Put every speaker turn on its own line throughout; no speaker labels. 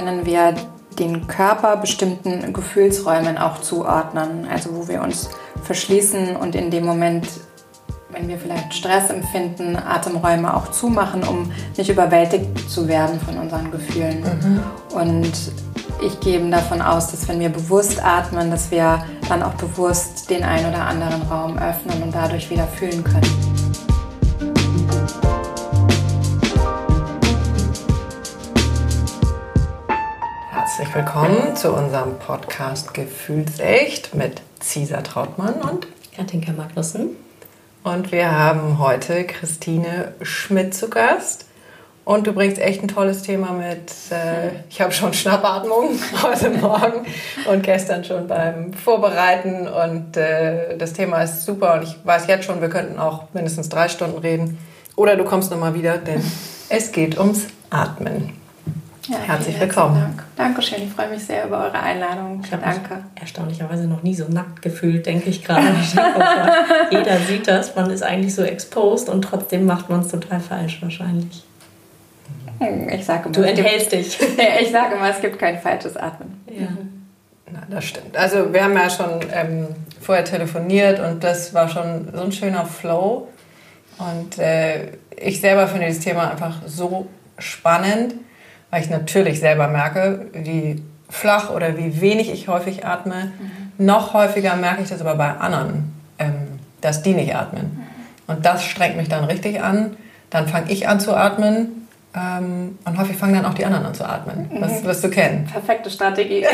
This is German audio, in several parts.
können wir den Körper bestimmten Gefühlsräumen auch zuordnen. Also wo wir uns verschließen und in dem Moment, wenn wir vielleicht Stress empfinden, Atemräume auch zumachen, um nicht überwältigt zu werden von unseren Gefühlen. Mhm. Und ich gehe davon aus, dass wenn wir bewusst atmen, dass wir dann auch bewusst den einen oder anderen Raum öffnen und dadurch wieder fühlen können.
Herzlich willkommen zu unserem Podcast Gefühlsecht mit Cesar Trautmann und
Katinka Magnussen.
Und wir haben heute Christine Schmidt zu Gast. Und du bringst echt ein tolles Thema mit. Äh, ich habe schon Schnappatmung heute Morgen und gestern schon beim Vorbereiten. Und äh, das Thema ist super. Und ich weiß jetzt schon, wir könnten auch mindestens drei Stunden reden. Oder du kommst nochmal wieder, denn es geht ums Atmen.
Ja, Herzlich willkommen. Dank. Dankeschön, ich freue mich sehr über eure Einladung.
Ich Danke. erstaunlicherweise noch nie so nackt gefühlt, denke ich gerade. Jeder sieht das, man ist eigentlich so exposed und trotzdem macht man es total falsch wahrscheinlich.
Hm, ich sage immer,
du enthältst dich.
ich sage immer, es gibt kein falsches Atmen.
Ja. Na, das stimmt. Also wir haben ja schon ähm, vorher telefoniert und das war schon so ein schöner Flow. Und äh, ich selber finde das Thema einfach so spannend weil ich natürlich selber merke, wie flach oder wie wenig ich häufig atme. Mhm. Noch häufiger merke ich das aber bei anderen, ähm, dass die nicht atmen. Mhm. Und das strengt mich dann richtig an. Dann fange ich an zu atmen ähm, und häufig fangen dann auch die anderen an zu atmen. Das mhm. wirst du kennen.
Perfekte Strategie.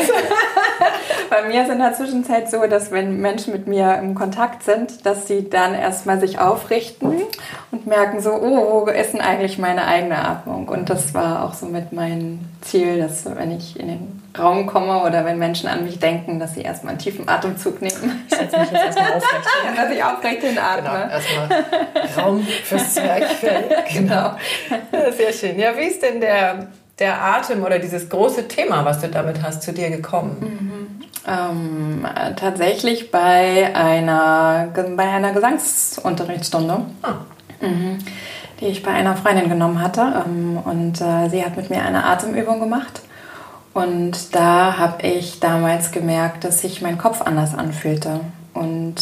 Bei mir ist in der Zwischenzeit so, dass wenn Menschen mit mir im Kontakt sind, dass sie dann erstmal sich aufrichten und merken so, oh, wo ist denn eigentlich meine eigene Atmung? Und das war auch so mit meinem Ziel, dass wenn ich in den Raum komme oder wenn Menschen an mich denken, dass sie erstmal einen tiefen Atemzug nehmen.
Ich setze mich jetzt erstmal aufrecht.
Ja, dass ich aufrecht hinatme.
Genau, erstmal Raum fürs Zwerchfell. Genau. Sehr schön. Ja, wie ist denn der, der Atem oder dieses große Thema, was du damit hast, zu dir gekommen?
Mhm. Ähm, tatsächlich bei einer, bei einer Gesangsunterrichtsstunde. Ah. Mhm die ich bei einer Freundin genommen hatte. Ähm, und äh, sie hat mit mir eine Atemübung gemacht. Und da habe ich damals gemerkt, dass sich mein Kopf anders anfühlte. Und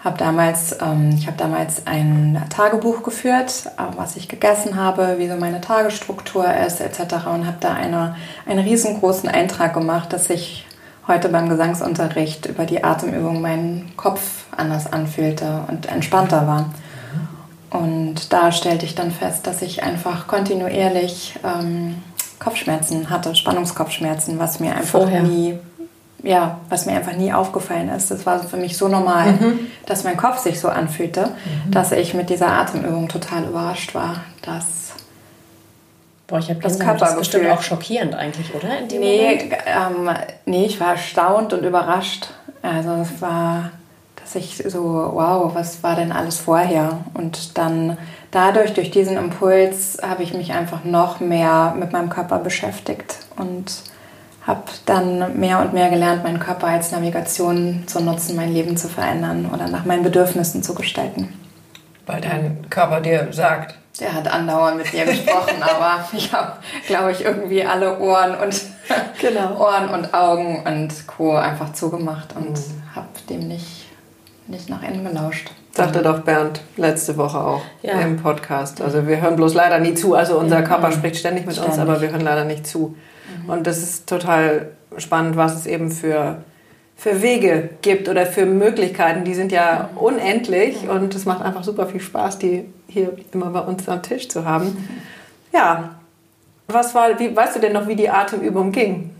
habe damals, ähm, ich habe damals ein Tagebuch geführt, äh, was ich gegessen habe, wie so meine Tagesstruktur ist, etc. Und habe da eine, einen riesengroßen Eintrag gemacht, dass ich heute beim Gesangsunterricht über die Atemübung meinen Kopf anders anfühlte und entspannter war. Und da stellte ich dann fest, dass ich einfach kontinuierlich ähm, Kopfschmerzen hatte, Spannungskopfschmerzen, was mir einfach Vorher. nie, ja, was mir einfach nie aufgefallen ist. Das war für mich so normal, mhm. dass mein Kopf sich so anfühlte, mhm. dass ich mit dieser Atemübung total überrascht war, dass
Boah, ich habe das Körpergefühl das bestimmt auch schockierend eigentlich, oder?
In nee, ähm, nee, ich war erstaunt und überrascht. Also es war, dass ich so, wow, was war denn alles vorher? Und dann dadurch, durch diesen Impuls, habe ich mich einfach noch mehr mit meinem Körper beschäftigt und habe dann mehr und mehr gelernt, meinen Körper als Navigation zu nutzen, mein Leben zu verändern oder nach meinen Bedürfnissen zu gestalten.
Weil dein Körper dir sagt.
Der hat andauernd mit dir gesprochen, aber ich habe, glaube ich, irgendwie alle Ohren und genau. Ohren und Augen und Co. einfach zugemacht und mhm. habe nicht nach innen gelauscht.
Sagte doch Bernd letzte Woche auch ja. im Podcast. Also wir hören bloß leider nie zu. Also unser Körper spricht ständig mit ständig. uns, aber wir hören leider nicht zu. Mhm. Und das ist total spannend, was es eben für, für Wege gibt oder für Möglichkeiten. Die sind ja mhm. unendlich mhm. und es macht einfach super viel Spaß, die hier immer bei uns am Tisch zu haben. Mhm. Ja, was war, wie, weißt du denn noch, wie die Atemübung ging?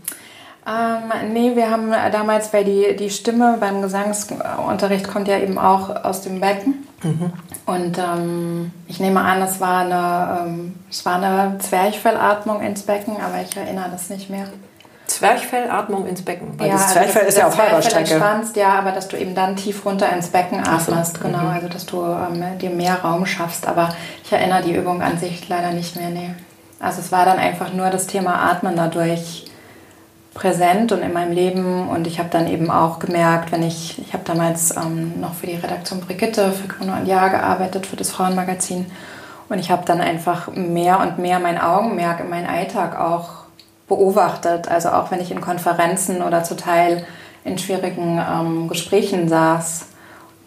Ähm, nee, wir haben damals, weil die, die Stimme beim Gesangsunterricht kommt ja eben auch aus dem Becken. Mhm. Und ähm, ich nehme an, es war, eine, ähm, es war eine Zwerchfellatmung ins Becken, aber ich erinnere das nicht mehr.
Zwerchfellatmung ins Becken.
Weil ja, das Zwerchfell also ist ja auf halber Strecke. Entspannst, ja, aber dass du eben dann tief runter ins Becken atmest, so. genau. Mhm. Also dass du ähm, dir mehr Raum schaffst. Aber ich erinnere die Übung an sich leider nicht mehr, nee. Also es war dann einfach nur das Thema Atmen dadurch präsent und in meinem Leben. Und ich habe dann eben auch gemerkt, wenn ich, ich habe damals ähm, noch für die Redaktion Brigitte, für Gruno und Jahr gearbeitet, für das Frauenmagazin. Und ich habe dann einfach mehr und mehr mein Augenmerk in meinen Alltag auch beobachtet. Also auch wenn ich in Konferenzen oder zu Teil in schwierigen ähm, Gesprächen saß,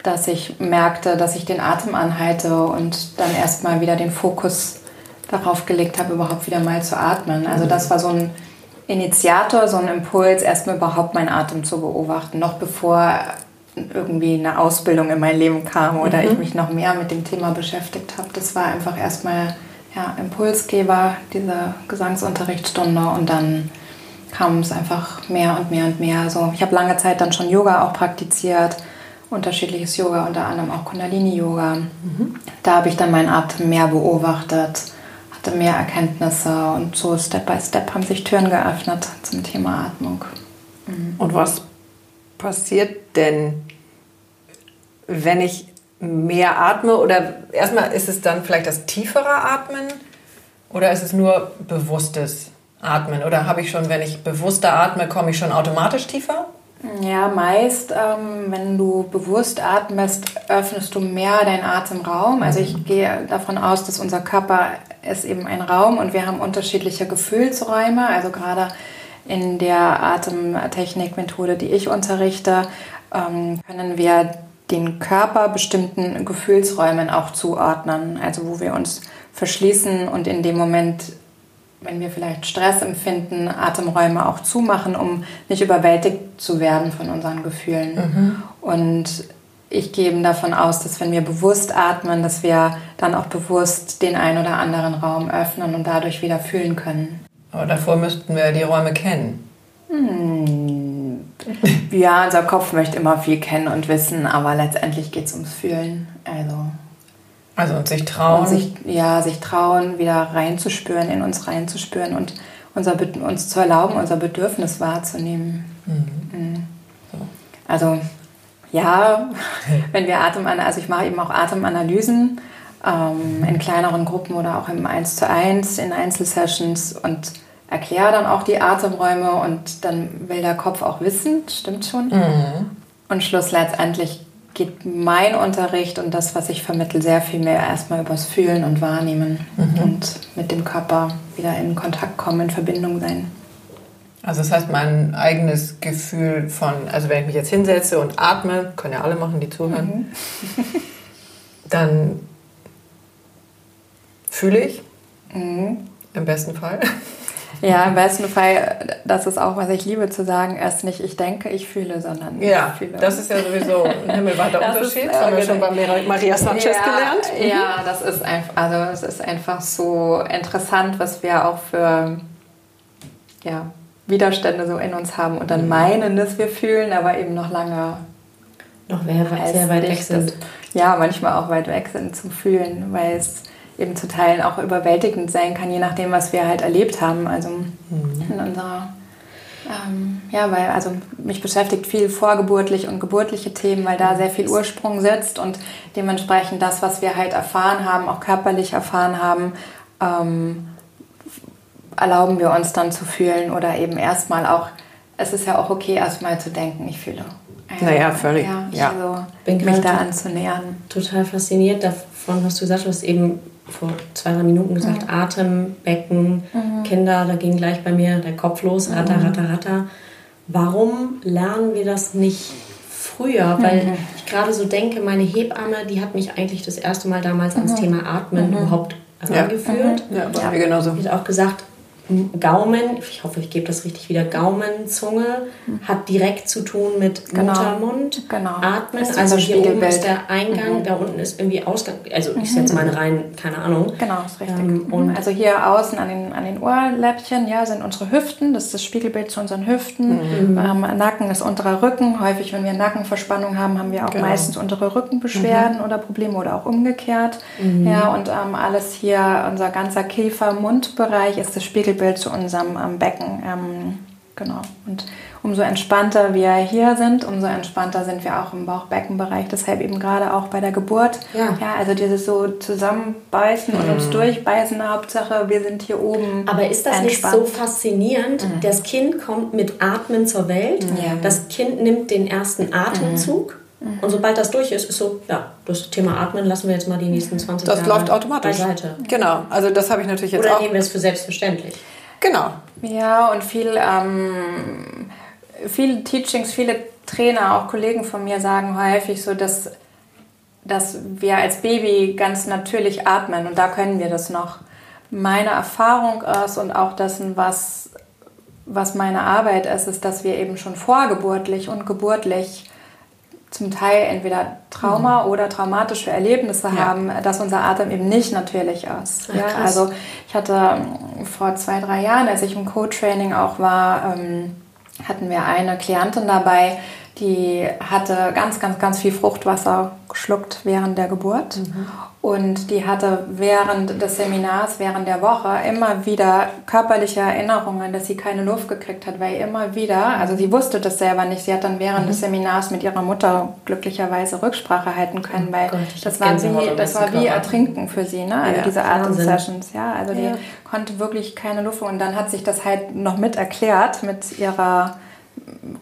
dass ich merkte, dass ich den Atem anhalte und dann erstmal wieder den Fokus darauf gelegt habe, überhaupt wieder mal zu atmen. Also das war so ein Initiator, so ein Impuls, erstmal überhaupt meinen Atem zu beobachten, noch bevor irgendwie eine Ausbildung in mein Leben kam oder mhm. ich mich noch mehr mit dem Thema beschäftigt habe. Das war einfach erstmal ja, Impulsgeber, diese Gesangsunterrichtsstunde und dann kam es einfach mehr und mehr und mehr. Also ich habe lange Zeit dann schon Yoga auch praktiziert, unterschiedliches Yoga, unter anderem auch Kundalini-Yoga. Mhm. Da habe ich dann meinen Atem mehr beobachtet, hatte mehr Erkenntnisse und so Step by Step haben sich Türen geöffnet zum Thema Atmung.
Mhm. Und was passiert denn, wenn ich mehr atme? Oder erstmal ist es dann vielleicht das tiefere Atmen oder ist es nur bewusstes Atmen? Oder habe ich schon, wenn ich bewusster atme, komme ich schon automatisch tiefer?
Ja, meist, ähm, wenn du bewusst atmest, öffnest du mehr deinen Atemraum. Also ich gehe davon aus, dass unser Körper ist eben ein Raum und wir haben unterschiedliche Gefühlsräume. Also gerade in der Atemtechnikmethode, die ich unterrichte, ähm, können wir den Körper bestimmten Gefühlsräumen auch zuordnen. Also wo wir uns verschließen und in dem Moment, wenn wir vielleicht Stress empfinden, Atemräume auch zumachen, um nicht überwältigt zu werden von unseren Gefühlen. Mhm. Und ich gehe davon aus, dass wenn wir bewusst atmen, dass wir dann auch bewusst den einen oder anderen Raum öffnen und dadurch wieder fühlen können.
Aber davor müssten wir die Räume kennen.
Hm. Ja, unser Kopf möchte immer viel kennen und wissen, aber letztendlich geht es ums Fühlen. Also,
also und sich trauen. Und
sich, ja, sich trauen, wieder reinzuspüren, in uns reinzuspüren und unser, uns zu erlauben, unser Bedürfnis wahrzunehmen. Mhm. Mhm. Also ja, wenn wir Atemanalysen, also ich mache eben auch Atemanalysen ähm, in kleineren Gruppen oder auch im 1 zu 1 in Einzelsessions und erkläre dann auch die Atemräume und dann will der Kopf auch wissen, stimmt schon. Mhm. Und Schluss letztendlich geht mein Unterricht und das, was ich vermittle, sehr viel mehr erstmal übers Fühlen und Wahrnehmen mhm. und mit dem Körper wieder in Kontakt kommen, in Verbindung sein.
Also das heißt, mein eigenes Gefühl von, also wenn ich mich jetzt hinsetze und atme, können ja alle machen, die zuhören, mhm. dann fühle ich. Mhm. Im besten Fall.
Ja, im besten Fall, das ist auch, was ich liebe zu sagen, erst nicht ich denke, ich fühle, sondern
ja,
ich fühle.
das ist ja sowieso ein himmelweiter das Unterschied. Ist, das haben wir schon bei Maria Sanchez ja, gelernt.
Mhm. Ja, das ist einfach, also es ist einfach so interessant, was wir auch für ja, Widerstände so in uns haben und dann mhm. meinen, dass wir fühlen, aber eben noch lange
noch sehr weit weg sind.
Ja, manchmal auch weit weg sind zum Fühlen, weil es eben zu Teilen auch überwältigend sein kann, je nachdem, was wir halt erlebt haben. Also mhm. in unserer, ähm, ja, weil also mich beschäftigt viel vorgeburtlich und geburtliche Themen, weil da sehr viel Ursprung sitzt und dementsprechend das, was wir halt erfahren haben, auch körperlich erfahren haben, ähm, erlauben wir uns dann zu fühlen oder eben erstmal auch, es ist ja auch okay, erstmal zu denken, ich fühle.
Also, naja, völlig. Ja,
ja. Also, Bin mich da anzunähern.
Total fasziniert davon, was du gesagt hast, eben vor zwei, drei Minuten gesagt, mhm. Atem, Becken, mhm. Kinder, da ging gleich bei mir der Kopf los, ratter, mhm. ratter, ratter. Warum lernen wir das nicht früher? Weil mhm. ich gerade so denke, meine Hebamme, die hat mich eigentlich das erste Mal damals ans mhm. Thema Atmen mhm. überhaupt herangeführt.
Ja, ja, bei mir genauso.
Die hat auch gesagt, Gaumen, ich hoffe, ich gebe das richtig wieder, Gaumen, Zunge hat direkt zu tun mit genau. Muttermund, genau. Atmen. Also hier oben ist der Eingang, mhm. da unten ist irgendwie Ausgang. Also ich setze meine rein, keine Ahnung.
Genau, ist richtig. Ähm, mhm. und also hier außen an den, an den Ohrläppchen ja, sind unsere Hüften, das ist das Spiegelbild zu unseren Hüften. Mhm. Ähm, Nacken ist unterer Rücken. Häufig, wenn wir Nackenverspannung haben, haben wir auch genau. meistens untere Rückenbeschwerden mhm. oder Probleme oder auch umgekehrt. Mhm. Ja, und ähm, alles hier, unser ganzer Kiefer-Mundbereich ist das Spiegelbild Spiegelbild zu unserem ähm, Becken. Ähm, genau. Und umso entspannter wir hier sind, umso entspannter sind wir auch im Bauchbeckenbereich. Deshalb eben gerade auch bei der Geburt. Ja. ja also dieses so zusammenbeißen mhm. und uns durchbeißen, Hauptsache wir sind hier oben.
Aber ist das entspannt. nicht so faszinierend? Mhm. Das Kind kommt mit Atmen zur Welt. Ja. Das Kind nimmt den ersten Atemzug. Mhm. Und sobald das durch ist, ist so, ja, das Thema Atmen lassen wir jetzt mal die nächsten 20
das
Jahre
läuft automatisch. beiseite. Genau, also das habe ich natürlich jetzt
Oder
auch.
nehmen wir es für selbstverständlich.
Genau,
Ja, und viel, ähm, viele Teachings, viele Trainer, auch Kollegen von mir sagen häufig so, dass, dass wir als Baby ganz natürlich atmen und da können wir das noch. Meine Erfahrung ist und auch dessen, was, was meine Arbeit ist, ist, dass wir eben schon vorgeburtlich und geburtlich zum Teil entweder Trauma mhm. oder traumatische Erlebnisse ja. haben, dass unser Atem eben nicht natürlich ist. Ach, ja, also ich hatte ähm, vor zwei, drei Jahren, als ich im Co-Training auch war, ähm, hatten wir eine Klientin dabei, die hatte ganz, ganz, ganz viel Fruchtwasser geschluckt während der Geburt. Mhm. Und die hatte während des Seminars, während der Woche immer wieder körperliche Erinnerungen, dass sie keine Luft gekriegt hat, weil immer wieder, also sie wusste das selber nicht, sie hat dann während mhm. des Seminars mit ihrer Mutter glücklicherweise Rücksprache halten können, oh weil oh Gott, das, war wie, das war wie Ertrinken für sie, ne? also ja, diese Atemsessions. Ja, also ja. die konnte wirklich keine Luft und dann hat sich das halt noch mit erklärt mit ihrer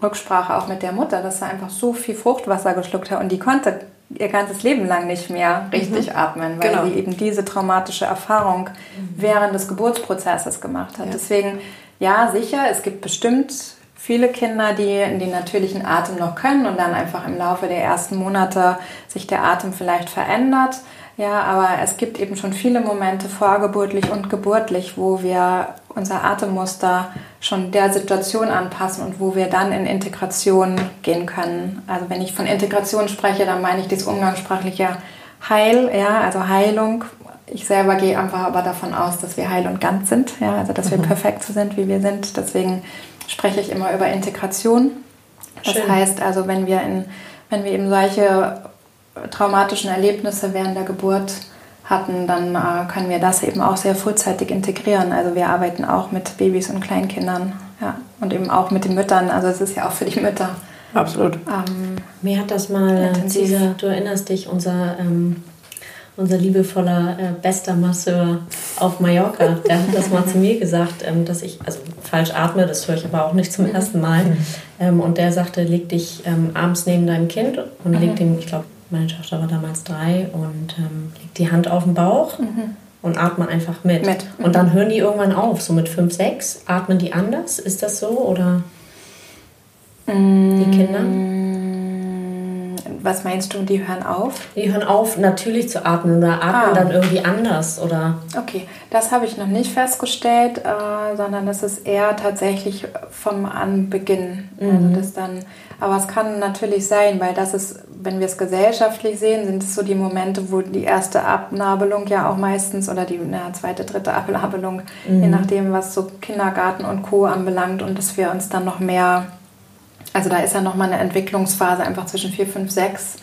Rücksprache auch mit der Mutter, dass er einfach so viel Fruchtwasser geschluckt hat und die konnte ihr ganzes Leben lang nicht mehr richtig mhm. atmen, weil genau. sie eben diese traumatische Erfahrung mhm. während des Geburtsprozesses gemacht hat. Ja. Deswegen, ja, sicher, es gibt bestimmt viele Kinder, die den natürlichen Atem noch können und dann einfach im Laufe der ersten Monate sich der Atem vielleicht verändert. Ja, aber es gibt eben schon viele Momente vorgeburtlich und geburtlich, wo wir unser Atemmuster schon der Situation anpassen und wo wir dann in Integration gehen können. Also wenn ich von Integration spreche, dann meine ich das umgangssprachliche Heil, ja, also Heilung. Ich selber gehe einfach aber davon aus, dass wir heil und ganz sind, ja, also dass wir mhm. perfekt so sind, wie wir sind. Deswegen spreche ich immer über Integration. Das Schön. heißt also, wenn wir in, wenn wir eben solche traumatischen Erlebnisse während der Geburt hatten, dann äh, können wir das eben auch sehr frühzeitig integrieren. Also wir arbeiten auch mit Babys und Kleinkindern ja, und eben auch mit den Müttern. Also es ist ja auch für die Mütter.
Absolut.
Ähm, Mir hat das mal, diese, du erinnerst dich, unser, ähm, unser liebevoller äh, bester Masseur auf Mallorca, der hat das mal zu mir gesagt, ähm, dass ich, also falsch atme, das höre ich aber auch nicht zum mhm. ersten Mal. Ähm, und der sagte, leg dich ähm, abends neben deinem Kind und leg mhm. dem, ich glaube, meine Tochter war damals drei und ähm, legt die Hand auf den Bauch mhm. und atmet einfach mit. mit. Mhm. Und dann hören die irgendwann auf, so mit fünf, sechs. Atmen die anders? Ist das so oder die Kinder?
Was meinst du, die hören auf?
Die hören auf, natürlich zu atmen oder atmen ah. dann irgendwie anders, oder?
Okay, das habe ich noch nicht festgestellt, äh, sondern das ist eher tatsächlich vom Anbeginn. Also mhm. Also das dann aber es kann natürlich sein, weil das ist, wenn wir es gesellschaftlich sehen, sind es so die Momente, wo die erste Abnabelung ja auch meistens oder die na, zweite, dritte Abnabelung, mhm. je nachdem, was so Kindergarten und Co. anbelangt und dass wir uns dann noch mehr, also da ist ja nochmal eine Entwicklungsphase einfach zwischen 4, 5, 6.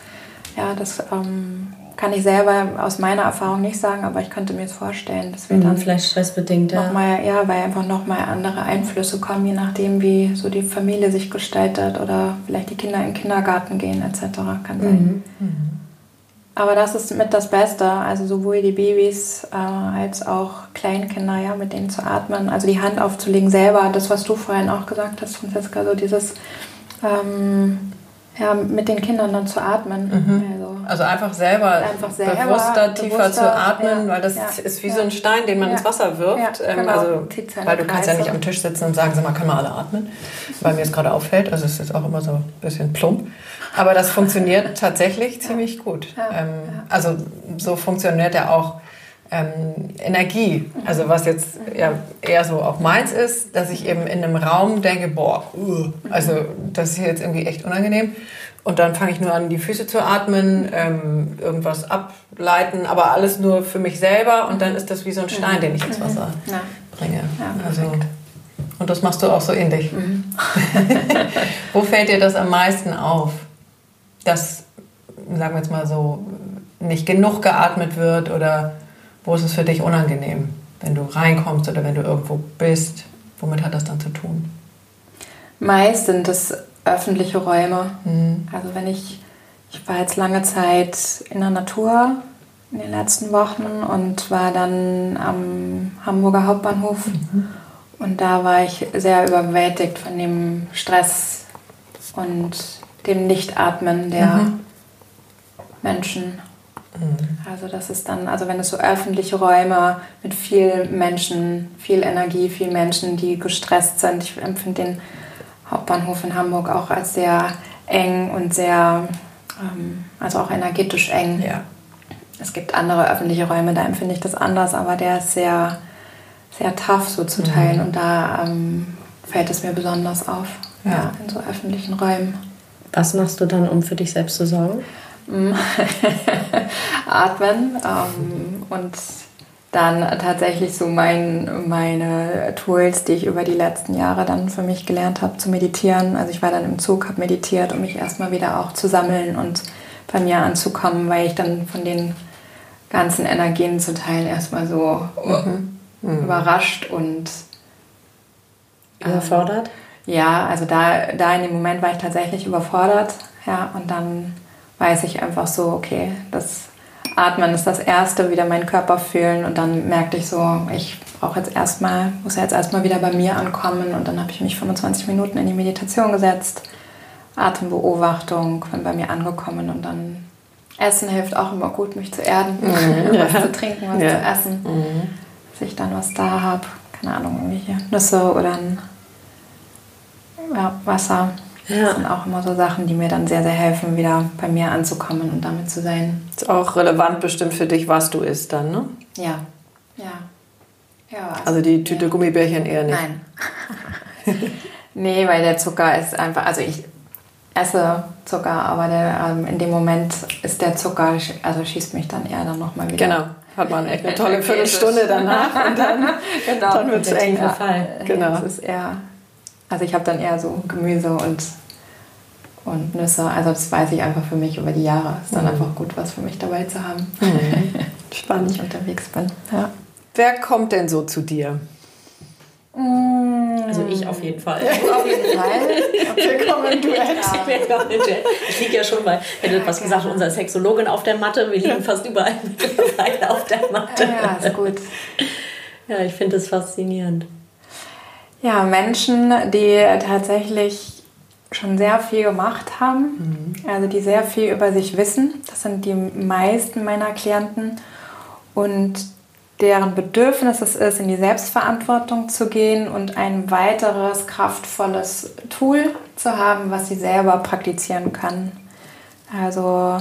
Ja, das ähm, kann ich selber aus meiner Erfahrung nicht sagen, aber ich könnte mir es vorstellen, dass wir mhm, dann
vielleicht stressbedingt
ja. Mal, ja, weil einfach nochmal andere Einflüsse kommen, je nachdem, wie so die Familie sich gestaltet oder vielleicht die Kinder in den Kindergarten gehen etc. Kann sein. Mhm. Mhm. Aber das ist mit das Beste, also sowohl die Babys äh, als auch Kleinkinder, ja, mit denen zu atmen, also die Hand aufzulegen selber, das, was du vorhin auch gesagt hast, Franziska, so dieses ähm, ja, mit den Kindern dann zu atmen.
Mhm. Also, einfach selber, einfach selber bewusster, tiefer bewusster, zu atmen, ja, weil das ja, ist wie ja. so ein Stein, den man ins Wasser wirft. Ähm, genau. Also, weil du kannst ja nicht am Tisch sitzen und sagen, sag mal, können wir alle atmen? Weil mir es gerade auffällt. Also es ist auch immer so ein bisschen plump. Aber das funktioniert tatsächlich ziemlich gut. Ähm, also so funktioniert ja auch ähm, Energie. Also was jetzt ja eher so auch meins ist, dass ich eben in einem Raum denke, boah, uh, also das ist jetzt irgendwie echt unangenehm. Und dann fange ich nur an, die Füße zu atmen, ähm, irgendwas ableiten, aber alles nur für mich selber. Und dann ist das wie so ein Stein, den ich ins Wasser ja. bringe. Ja, also, und das machst du auch so ähnlich. Mhm. Wo fällt dir das am meisten auf? Dass, sagen wir jetzt mal so, nicht genug geatmet wird oder wo ist es für dich unangenehm, wenn du reinkommst oder wenn du irgendwo bist? Womit hat das dann zu tun?
Meist sind es öffentliche Räume. Mhm. Also wenn ich, ich war jetzt lange Zeit in der Natur in den letzten Wochen und war dann am Hamburger Hauptbahnhof. Mhm. Und da war ich sehr überwältigt von dem Stress und dem Nichtatmen der mhm. Menschen. Also das ist dann, also wenn es so öffentliche Räume mit viel Menschen, viel Energie, viel Menschen, die gestresst sind. Ich empfinde den Hauptbahnhof in Hamburg auch als sehr eng und sehr, ähm, also auch energetisch eng.
Ja.
Es gibt andere öffentliche Räume, da empfinde ich das anders, aber der ist sehr, sehr tough so zu teilen und da ähm, fällt es mir besonders auf,
Ja.
ja. in so öffentlichen Räumen.
Was machst du dann, um für dich selbst zu sorgen?
atmen ähm, und dann tatsächlich so mein, meine Tools, die ich über die letzten Jahre dann für mich gelernt habe, zu meditieren. Also ich war dann im Zug, habe meditiert, um mich erstmal wieder auch zu sammeln und bei mir anzukommen, weil ich dann von den ganzen Energien zu teilen erstmal so überrascht und
Überfordert?
ja, also da, da in dem Moment war ich tatsächlich überfordert. Ja, und dann weiß ich einfach so, okay, das Atmen ist das Erste, wieder meinen Körper fühlen. Und dann merkte ich so, ich brauche jetzt erstmal, muss jetzt erstmal wieder bei mir ankommen. Und dann habe ich mich 25 Minuten in die Meditation gesetzt. Atembeobachtung, bin bei mir angekommen und dann Essen hilft auch immer gut, mich zu erden, was zu trinken, was
Ja.
zu essen, dass ich dann was da habe, keine Ahnung, irgendwelche Nüsse oder ein ja, Wasser.
Ja.
Das sind auch immer so Sachen, die mir dann sehr, sehr helfen, wieder bei mir anzukommen und damit zu sein.
Ist auch relevant bestimmt für dich, was du isst dann, ne?
Ja, ja. ja
Also die Tüte Gummibärchen eher nicht.
Nein. nee, weil der Zucker ist einfach, also ich esse Zucker, aber der, ähm, in dem Moment ist der Zucker, also schießt mich dann eher dann nochmal wieder.
Genau. Hat man echt eine tolle Viertelstunde
das-
danach und dann,
Genau.
dann wird es eng.
Fall.
Genau.
Es ist eher, also ich habe dann eher so Gemüse und, und Nüsse. Also das weiß ich einfach für mich über die Jahre. Ist dann einfach gut, was für mich dabei zu haben, wenn
Spannend.
ich unterwegs bin. Ja.
Wer kommt denn so zu dir?
Also ich auf jeden Fall.
Auf jeden Fall.
Willkommen, Duett.
Ich liege ja schon bei, hätte was gesagt, unsere Sexologin auf der Matte. Wir liegen fast überall mittlerweile auf der Matte.
Ja, ist gut.
Ja, ich finde es faszinierend.
Ja, Menschen, die tatsächlich schon sehr viel gemacht haben, also die sehr viel über sich wissen. Das sind die meisten meiner Klienten und deren Bedürfnis es ist, in die Selbstverantwortung zu gehen und ein weiteres kraftvolles Tool zu haben, was sie selber praktizieren können. Also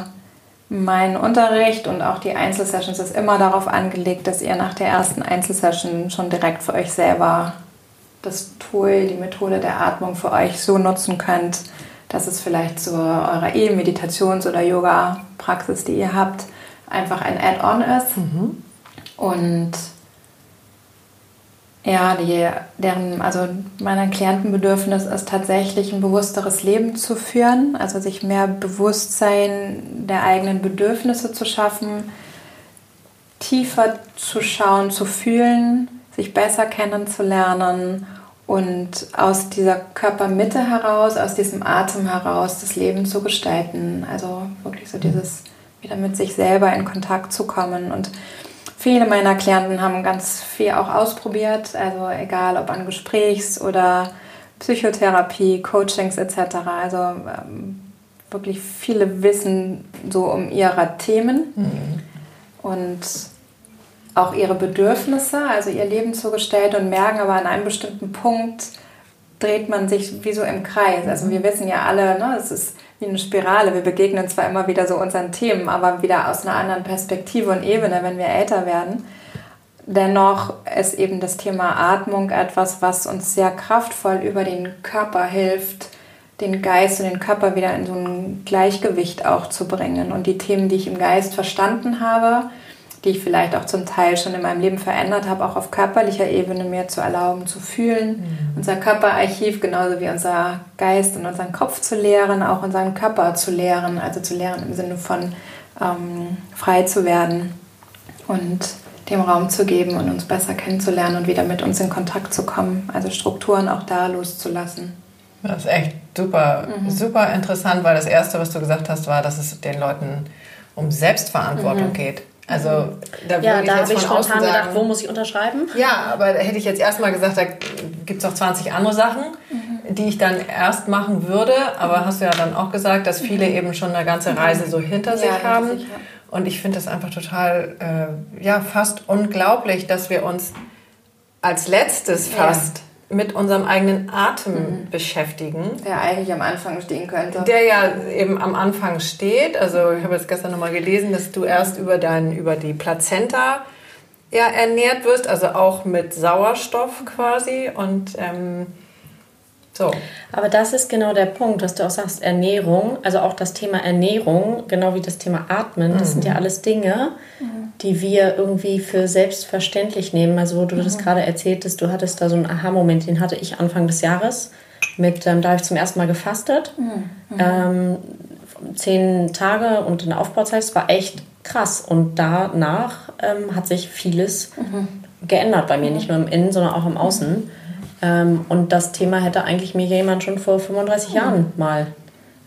mein Unterricht und auch die Einzelsessions ist immer darauf angelegt, dass ihr nach der ersten Einzelsession schon direkt für euch selber das Tool, die Methode der Atmung für euch so nutzen könnt, dass es vielleicht zu eurer E-Meditations- oder Yoga-Praxis, die ihr habt, einfach ein Add-on ist. Und ja, die, deren, also mein Klientenbedürfnis ist tatsächlich ein bewussteres Leben zu führen, also sich mehr Bewusstsein der eigenen Bedürfnisse zu schaffen, tiefer zu schauen, zu fühlen, sich besser kennenzulernen und aus dieser Körpermitte heraus, aus diesem Atem heraus das Leben zu gestalten. Also wirklich so dieses wieder mit sich selber in Kontakt zu kommen. Und viele meiner Klienten haben ganz viel auch ausprobiert, also egal ob an Gesprächs- oder Psychotherapie, Coachings etc. Also ähm, wirklich viele wissen so um ihre Themen und auch ihre Bedürfnisse, also ihr Leben zugestellt und merken aber an einem bestimmten Punkt dreht man sich wie so im Kreis. Also wir wissen ja alle, ne, es ist wie eine Spirale. Wir begegnen zwar immer wieder so unseren Themen, aber wieder aus einer anderen Perspektive und Ebene, wenn wir älter werden. Dennoch ist eben das Thema Atmung etwas, was uns sehr kraftvoll über den Körper hilft, den Geist und den Körper wieder in so ein Gleichgewicht auch zu bringen. Und die Themen, die ich im Geist verstanden habe, die ich vielleicht auch zum Teil schon in meinem Leben verändert habe, auch auf körperlicher Ebene mir zu erlauben, zu fühlen. Unser Körperarchiv genauso wie unser Geist und unseren Kopf zu lehren, auch unseren Körper zu lehren, also zu lehren im Sinne von ähm, frei zu werden und dem Raum zu geben und uns besser kennenzulernen und wieder mit uns in Kontakt zu kommen, also Strukturen auch da loszulassen.
Das ist echt super, super interessant, weil das Erste, was du gesagt hast, war, dass es den Leuten um Selbstverantwortung geht. Also da
Ja,
würde
da
ich
habe
jetzt
ich spontan gedacht,
sagen,
wo muss ich unterschreiben?
Ja, aber da hätte ich jetzt erstmal gesagt, da gibt es noch 20 andere Sachen, die ich dann erst machen würde. Aber hast du ja dann auch gesagt, dass viele eben schon eine ganze Reise so hinter sich
hinter
haben.
sich, ja.
Und ich finde das einfach total, äh, ja, fast unglaublich, dass wir uns als letztes fast ja. Mit unserem eigenen Atem mhm. beschäftigen.
Der eigentlich am Anfang stehen könnte.
Der ja eben am Anfang steht. Also ich habe jetzt gestern nochmal gelesen, dass du erst über, dein, über die Plazenta ja, ernährt wirst, also auch mit Sauerstoff quasi. Und ähm, so.
Aber das ist genau der Punkt, dass du auch sagst, Ernährung, also auch das Thema Ernährung, genau wie das Thema Atmen, das mhm. sind ja mhm. alles Dinge, mhm. die wir irgendwie für selbstverständlich nehmen. Also wo du mhm. das gerade erzähltest, du hattest da so einen Aha-Moment, den hatte ich Anfang des Jahres. Mit, ähm, da habe ich zum ersten Mal gefastet. Mhm. Mhm. Ähm, zehn Tage und eine Aufbauzeit, es war echt krass. Und danach ähm, hat sich vieles geändert bei mir, nicht nur im Innen, sondern auch im Außen. Ähm, und das Thema hätte eigentlich mir jemand schon vor 35 mhm. Jahren mal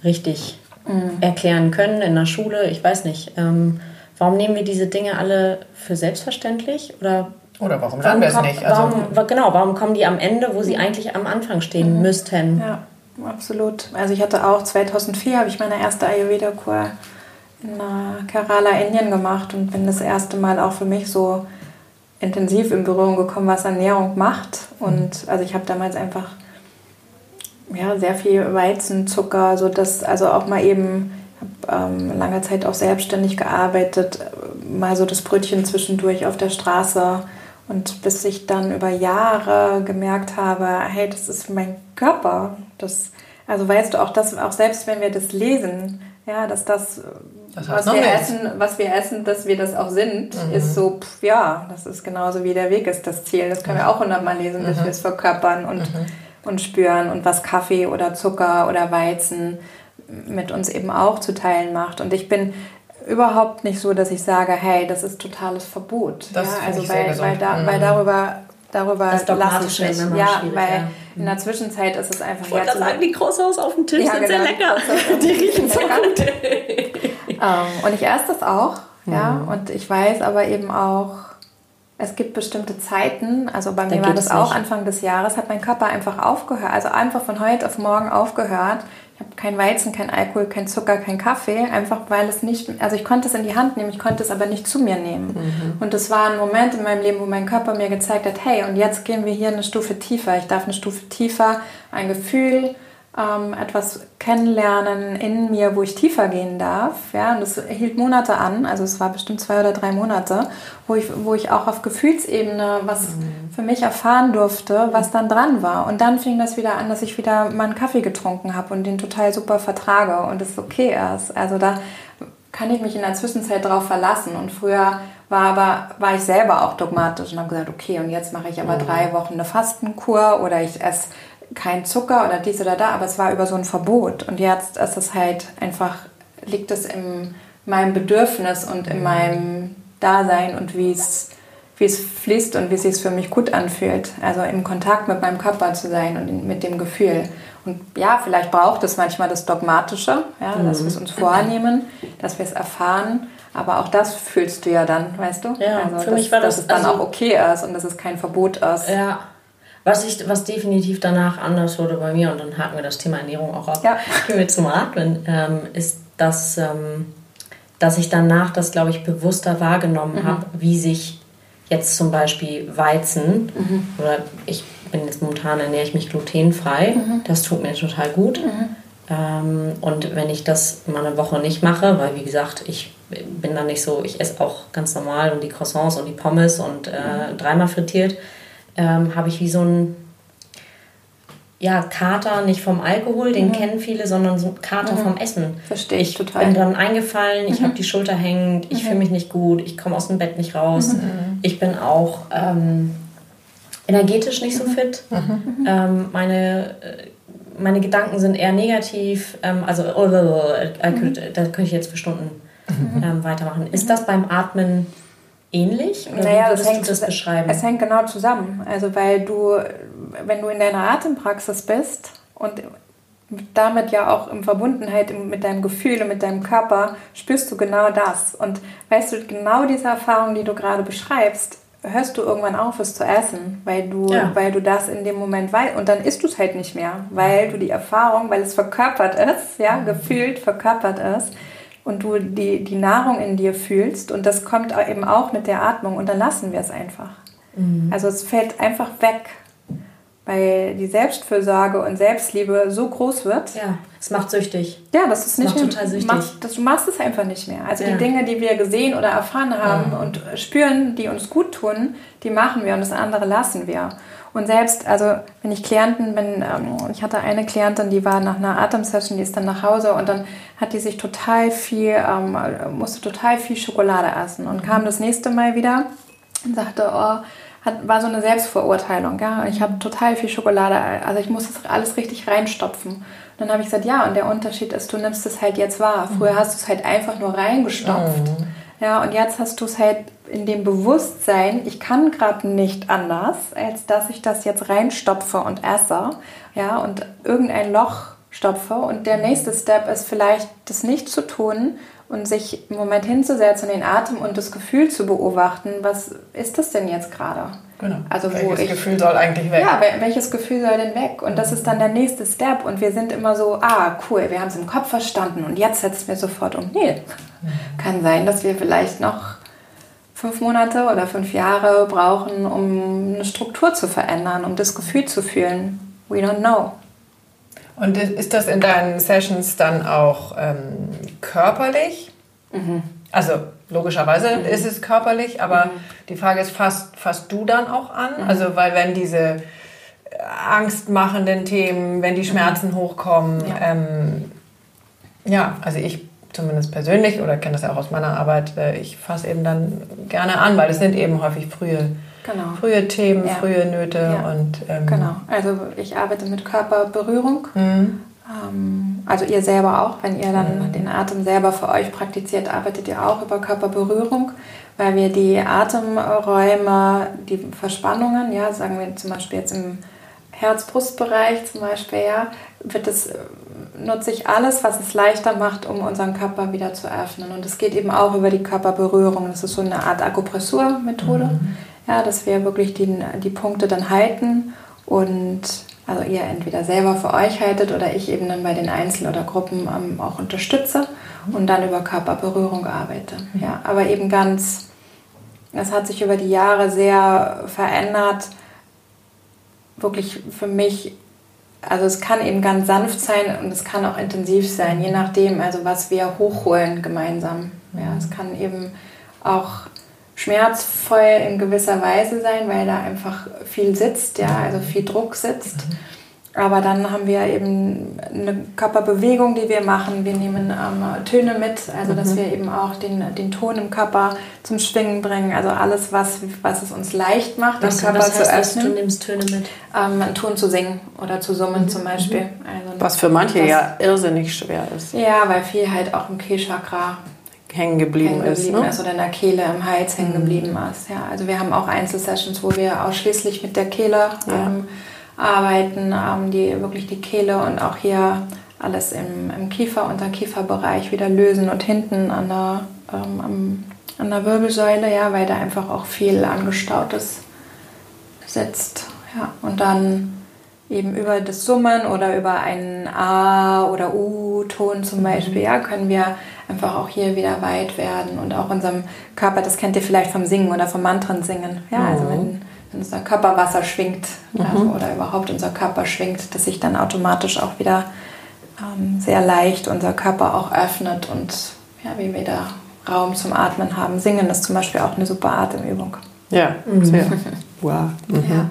richtig mhm. erklären können in der Schule. Ich weiß nicht. Ähm, warum nehmen wir diese Dinge alle für selbstverständlich? Oder,
Oder warum sagen wir es nicht?
Also, warum, genau, warum kommen die am Ende, wo sie eigentlich am Anfang stehen mhm. müssten?
Ja, absolut. Also ich hatte auch 2004 habe ich meine erste Ayurveda-Kur in Kerala, Indien gemacht und bin das erste Mal auch für mich so intensiv in Berührung gekommen, was Ernährung macht. Und also ich habe damals einfach ja, sehr viel Weizenzucker, so dass also auch mal eben habe ähm, lange Zeit auch selbstständig gearbeitet, mal so das Brötchen zwischendurch auf der Straße und bis ich dann über Jahre gemerkt habe, hey, das ist mein Körper. Das, also weißt du auch, dass auch selbst wenn wir das lesen, ja, dass das was wir, essen, was wir essen, dass wir das auch sind, mhm. ist so, pff, ja, das ist genauso wie der Weg ist das Ziel. Das können wir auch hundertmal lesen, dass mhm. wir es verkörpern und, mhm. und spüren und was Kaffee oder Zucker oder Weizen mit uns eben auch zu teilen macht. Und ich bin überhaupt nicht so, dass ich sage, hey, das ist totales Verbot. Das ja, also weil, weil, da, weil mhm. darüber darüber lasse ich mich. Ja, weil ja. in der Zwischenzeit ist es einfach.
Ich wollte sagen, die Croissants auf dem Tisch ja, sind genau, sehr lecker. Die riechen so gut.
ähm, und ich esse das auch, mhm. ja. Und ich weiß aber eben auch, es gibt bestimmte Zeiten, also bei mir da war das auch nicht. Anfang des Jahres, hat mein Körper einfach aufgehört, also einfach von heute auf morgen aufgehört. Ich habe kein Weizen, kein Alkohol, kein Zucker, kein Kaffee, einfach weil es nicht, also ich konnte es in die Hand nehmen, ich konnte es aber nicht zu mir nehmen. Mhm. Und es war ein Moment in meinem Leben, wo mein Körper mir gezeigt hat, hey, und jetzt gehen wir hier eine Stufe tiefer. Ich darf eine Stufe tiefer ein Gefühl ähm, etwas kennenlernen in mir, wo ich tiefer gehen darf. Ja, und das hielt Monate an, also es war bestimmt zwei oder drei Monate, wo ich, wo ich auch auf Gefühlsebene was mhm. für mich erfahren durfte, was dann dran war. Und dann fing das wieder an, dass ich wieder mal einen Kaffee getrunken habe und den total super vertrage und es okay ist. Also da kann ich mich in der Zwischenzeit darauf verlassen. Und früher war aber war ich selber auch dogmatisch und habe gesagt, okay, und jetzt mache ich aber mhm. drei Wochen eine Fastenkur oder ich esse kein Zucker oder dies oder da, aber es war über so ein Verbot. Und jetzt ist es halt einfach, liegt es in meinem Bedürfnis und in meinem Dasein und wie es, wie es fließt und wie es sich für mich gut anfühlt. Also im Kontakt mit meinem Körper zu sein und mit dem Gefühl. Und ja, vielleicht braucht es manchmal das Dogmatische, ja, mhm. dass wir es uns vornehmen, dass wir es erfahren. Aber auch das fühlst du ja dann, weißt du?
Ja,
also,
für
dass,
mich war das,
dass es dann also, auch okay ist und dass es kein Verbot ist.
Ja, was, ich, was definitiv danach anders wurde bei mir, und dann haken wir das Thema Ernährung auch ab, ja. gehen wir zum Atmen, ähm, ist, dass, ähm, dass ich danach das, glaube ich, bewusster wahrgenommen mhm. habe, wie sich jetzt zum Beispiel Weizen, mhm. oder ich bin jetzt momentan, ernähre ich mich glutenfrei, mhm. das tut mir total gut. Mhm. Ähm, und wenn ich das mal eine Woche nicht mache, weil wie gesagt, ich bin dann nicht so, ich esse auch ganz normal und die Croissants und die Pommes und äh, mhm. dreimal frittiert, ähm, habe ich wie so ein ja, Kater, nicht vom Alkohol, den mhm. kennen viele, sondern so ein Kater mhm. vom Essen.
Verstehe ich,
ich
total.
bin dann eingefallen, ich mhm. habe die Schulter hängend, ich fühle mhm. mich nicht gut, ich komme aus dem Bett nicht raus. Mhm. Ich bin auch ähm, energetisch nicht so mhm. fit. Ähm, meine, äh, meine Gedanken sind eher negativ. Ähm, also, oh, oh, oh, äh, da könnte ich jetzt für Stunden ähm, weitermachen. Ist das beim Atmen ähnlich?
Oder naja, wie würdest das hängt, du das beschreiben? Es hängt genau zusammen. Also weil du, wenn du in deiner Atempraxis bist und damit ja auch in Verbundenheit mit deinem Gefühl und mit deinem Körper spürst du genau das. Und weißt du, genau diese Erfahrung, die du gerade beschreibst, hörst du irgendwann auf, es zu essen, weil du, ja. weil du das in dem Moment weißt. Und dann isst du es halt nicht mehr, weil du die Erfahrung, weil es verkörpert ist, ja, gefühlt verkörpert ist, und du die, die Nahrung in dir fühlst und das kommt eben auch mit der Atmung und dann lassen wir es einfach. Mhm. Also es fällt einfach weg, weil die Selbstfürsorge und Selbstliebe so groß wird.
Ja, es macht süchtig.
Ja, das ist nicht
macht mehr, total süchtig.
Macht, das, du machst es einfach nicht mehr. Also ja. die Dinge, die wir gesehen oder erfahren haben ja. und spüren, die uns gut tun, die machen wir und das andere lassen wir. Und selbst, also wenn ich Klienten bin, ähm, ich hatte eine Klientin, die war nach einer Atemsession, die ist dann nach Hause und dann hat die sich total viel, ähm, musste total viel Schokolade essen und kam das nächste Mal wieder und sagte, oh, hat, war so eine Selbstverurteilung. Ja? Ich habe total viel Schokolade, also ich muss das alles richtig reinstopfen. Und dann habe ich gesagt, ja, und der Unterschied ist, du nimmst es halt jetzt wahr. Früher hast du es halt einfach nur reingestopft. Mhm. Ja, und jetzt hast du es halt in dem Bewusstsein, ich kann gerade nicht anders, als dass ich das jetzt reinstopfe und esse. Ja, und irgendein Loch stopfe. Und der nächste Step ist vielleicht, das nicht zu tun und sich im Moment hinzusetzen, den Atem und das Gefühl zu beobachten, was ist das denn jetzt gerade?
Genau. Also welches ich, Gefühl soll eigentlich weg?
Ja, welches Gefühl soll denn weg? Und das ist dann der nächste Step. Und wir sind immer so, ah, cool, wir haben es im Kopf verstanden und jetzt setzen wir sofort um. Nee, kann sein, dass wir vielleicht noch fünf Monate oder fünf Jahre brauchen, um eine Struktur zu verändern, um das Gefühl zu fühlen. We don't know.
Und ist das in deinen Sessions dann auch ähm, körperlich? Mhm. Also logischerweise mhm. ist es körperlich, aber mhm. die Frage ist, fasst, fasst du dann auch an? Mhm. Also weil wenn diese angstmachenden Themen, wenn die Schmerzen mhm. hochkommen, ja. Ähm, ja, also ich zumindest persönlich oder kenne das ja auch aus meiner Arbeit, äh, ich fasse eben dann gerne an, weil es sind eben häufig frühe Genau. Frühe Themen, ja. frühe Nöte ja. und.
Ähm genau. Also ich arbeite mit Körperberührung. Mhm. Also ihr selber auch, wenn ihr dann mhm. den Atem selber für euch praktiziert, arbeitet ihr auch über Körperberührung, weil wir die Atemräume, die Verspannungen, ja, sagen wir zum Beispiel jetzt im Herz-Brust-Bereich zum Beispiel, ja, wird es nutze ich alles, was es leichter macht, um unseren Körper wieder zu öffnen. Und es geht eben auch über die Körperberührung. Das ist so eine Art Akupressur-Methode. Mhm ja, dass wir wirklich die, die Punkte dann halten und also ihr entweder selber für euch haltet oder ich eben dann bei den Einzel- oder Gruppen ähm, auch unterstütze und dann über Körperberührung arbeite. Mhm. Ja, aber eben ganz, es hat sich über die Jahre sehr verändert, wirklich für mich, also es kann eben ganz sanft sein und es kann auch intensiv sein, je nachdem, also was wir hochholen gemeinsam. Ja, es kann eben auch schmerzvoll in gewisser Weise sein, weil da einfach viel sitzt, ja, also viel Druck sitzt. Aber dann haben wir eben eine Körperbewegung, die wir machen. Wir nehmen ähm, Töne mit, also dass mhm. wir eben auch den, den Ton im Körper zum Schwingen bringen. Also alles, was, was es uns leicht macht,
was,
den Körper
was heißt, zu öffnen. Du nimmst Töne mit?
Ähm, einen Ton zu singen oder zu summen mhm. zum Beispiel. Mhm.
Also was für manche was, ja irrsinnig schwer ist.
Ja, weil viel halt auch im Kehlchakra
hängen geblieben, hängen geblieben ist,
ne? oder in der Kehle im Hals hängen mhm. geblieben ist. Ja, also wir haben auch Einzelsessions, wo wir ausschließlich mit der Kehle ja. ähm, arbeiten, ähm, die wirklich die Kehle und auch hier alles im, im Kiefer- und der Kieferbereich wieder lösen und hinten an der, ähm, am, an der Wirbelsäule, ja, weil da einfach auch viel Angestautes sitzt. Ja, und dann eben über das Summen oder über einen A- oder U-Ton zum Beispiel, ja, können wir einfach auch hier wieder weit werden und auch unserem Körper, das kennt ihr vielleicht vom Singen oder vom Mantren singen, ja, also wenn, wenn unser Körper Wasser schwingt mhm. also, oder überhaupt unser Körper schwingt, dass sich dann automatisch auch wieder ähm, sehr leicht unser Körper auch öffnet und ja, wie wir da Raum zum Atmen haben. Singen ist zum Beispiel auch eine super Atemübung.
Ja, sehr. wow. Mhm. Ja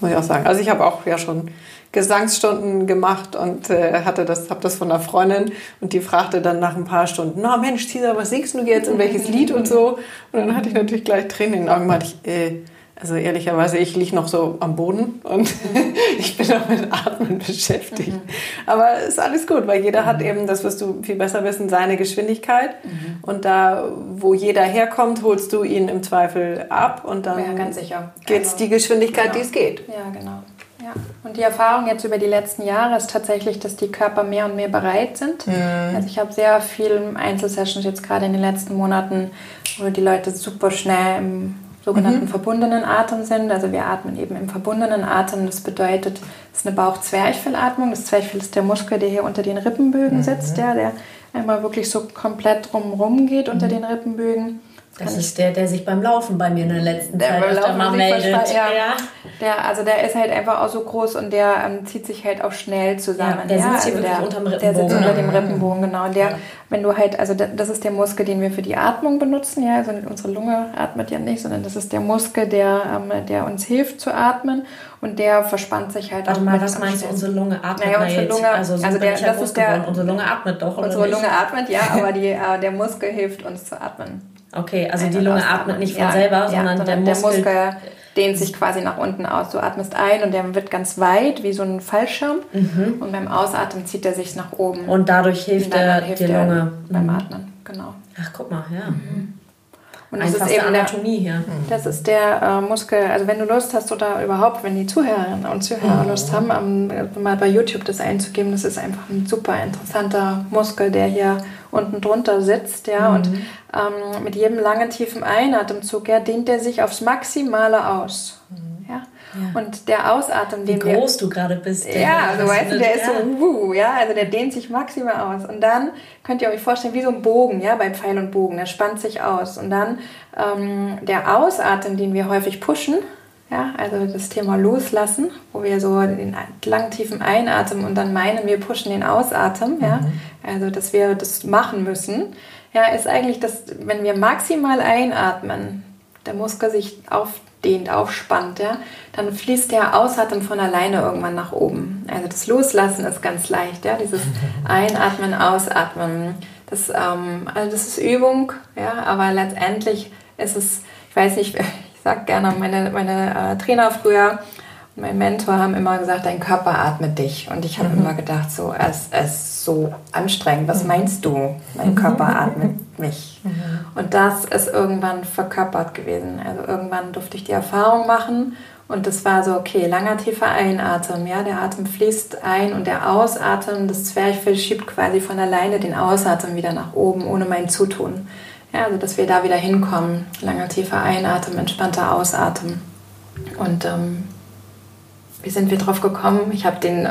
muss ich auch sagen. Also ich habe auch ja schon Gesangsstunden gemacht und äh, hatte das, habe das von einer Freundin und die fragte dann nach ein paar Stunden, na Mensch, Tisa, was singst du jetzt und welches Lied und so? Und dann hatte ich natürlich gleich Tränen in den Augen, meinte ich, äh, also ehrlicherweise, ich liege noch so am Boden und ich bin auch mit Atmen beschäftigt. Mhm. Aber ist alles gut, weil jeder mhm. hat eben, das wirst du viel besser wissen, seine Geschwindigkeit. Mhm. Und da, wo jeder herkommt, holst du ihn im Zweifel ab und dann
ja, ganz sicher.
geht es also, die Geschwindigkeit, genau. die es geht.
Ja, genau. Ja. Und die Erfahrung jetzt über die letzten Jahre ist tatsächlich, dass die Körper mehr und mehr bereit sind. Mhm. Also ich habe sehr viele Einzelsessions jetzt gerade in den letzten Monaten, wo die Leute super schnell im sogenannten mhm. verbundenen Atem sind. Also wir atmen eben im verbundenen Atem. Das bedeutet, es ist eine Bauch-Zwerchfellatmung. Das Zwerchfell ist der Muskel, der hier unter den Rippenbögen mhm. sitzt, ja, der einmal wirklich so komplett drumherum geht unter mhm. den Rippenbögen.
Das, ist der, der sich beim Laufen bei mir in der letzten der Zeit öfter mal meldet.
Ja. ja. Der, also der ist halt einfach auch so groß und der ähm, zieht sich halt auch schnell zusammen. Ja,
der
ja,
sitzt hier also wirklich unterm Rippenbogen.
Der sitzt unter dem Rippenbogen, genau. Und der, wenn du halt, also das ist der Muskel, den wir für die Atmung benutzen, ja, also unsere Lunge atmet ja nicht, sondern das ist der Muskel, der, ähm, der uns hilft zu atmen und der verspannt sich halt
Warte mal, was meinst du, unsere Lunge atmet naja, unsere Lunge,
Also, so also der, das ist der,
unsere Lunge atmet doch,
oder Unsere? Lunge atmet, ja, aber die, äh, der Muskel hilft uns zu atmen.
Okay, also die Lunge atmet nicht von ja, selber, sondern, ja, sondern der, Muskel,
der Muskel dehnt sich quasi nach unten aus. Du atmest ein und der wird ganz weit, wie so ein Fallschirm. Mhm. Und beim Ausatmen zieht er sich nach oben.
Und dadurch hilft, er die Lunge.
Beim mhm. Atmen, genau.
Ach, guck mal, ja. Mhm.
Und das ist eben Anatomie hier. Das ist der äh, Muskel, also wenn du Lust hast oder überhaupt, wenn die Zuhörerinnen und Zuhörer mhm. Lust haben, um, mal bei YouTube das einzugeben, das ist einfach ein super interessanter Muskel, der hier unten drunter sitzt, ja, mhm. und ähm, mit jedem langen, tiefen Einatemzug, ja, dehnt er sich aufs Maximale aus. Mhm. Ja? ja? Und der Ausatmen,
den Wie groß wir, du gerade bist.
Ja, also weißt du, der ist so, wuh, ja, also der dehnt sich maximal aus. Und dann könnt ihr euch vorstellen, wie so ein Bogen, ja, beim Pfeil und Bogen, der spannt sich aus. Und dann ähm, der Ausatmen, den wir häufig pushen, ja, also das Thema Loslassen, wo wir so den langen, tiefen Einatmen und dann meinen, wir pushen den Ausatmen, mhm. ja, also dass wir das machen müssen, ja, ist eigentlich, dass wenn wir maximal einatmen, der Muskel sich aufdehnt, aufspannt, ja, dann fließt der Ausatmen von alleine irgendwann nach oben. Also das Loslassen ist ganz leicht, ja, dieses Einatmen, Ausatmen. Das, ähm, also das ist Übung, ja, aber letztendlich ist es, ich weiß nicht, ich sage gerne, meine, meine äh, Trainer früher mein Mentor haben immer gesagt, dein Körper atmet dich. Und ich habe mhm. immer gedacht, so, es, ist so anstrengend. Was mhm. meinst du? Mein Körper atmet mich. Mhm. Und das ist irgendwann verkörpert gewesen. Also irgendwann durfte ich die Erfahrung machen. Und das war so, okay, langer tiefer Einatmen, ja, der Atem fließt ein und der Ausatmen, das Zwerchfell schiebt quasi von alleine den Ausatmen wieder nach oben, ohne mein Zutun. Ja, also dass wir da wieder hinkommen. Langer, tiefer Einatmen, entspannter Ausatmen. Und ähm, wie sind wir drauf gekommen? Ich habe den, äh,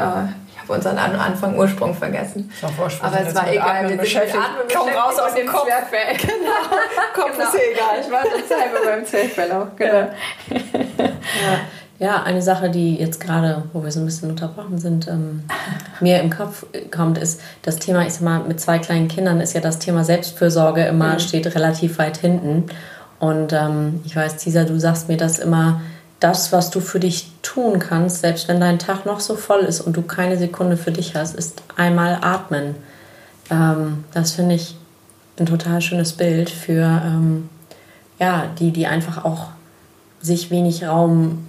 ich habe unseren Anfang Ursprung vergessen. Aber es war egal.
Atmen wir beschäftigt. Atmen Komm raus aus dem Kopf. Zwerchfell. Genau. Kopf genau. ist egal.
Ich war total beim Zwerchfell auch. Genau.
Ja. Ja, eine Sache, die jetzt gerade, wo wir so ein bisschen unterbrochen sind, ähm, mir im Kopf kommt, ist das Thema, ich sag mal, mit zwei kleinen Kindern ist ja das Thema Selbstfürsorge immer, mhm. steht relativ weit hinten. Und ähm, ich weiß, Tisa, du sagst mir das immer, das, was du für dich tun kannst, selbst wenn dein Tag noch so voll ist und du keine Sekunde für dich hast, ist einmal atmen. Ähm, das finde ich ein total schönes Bild für ähm, ja, die, die einfach auch sich wenig Raum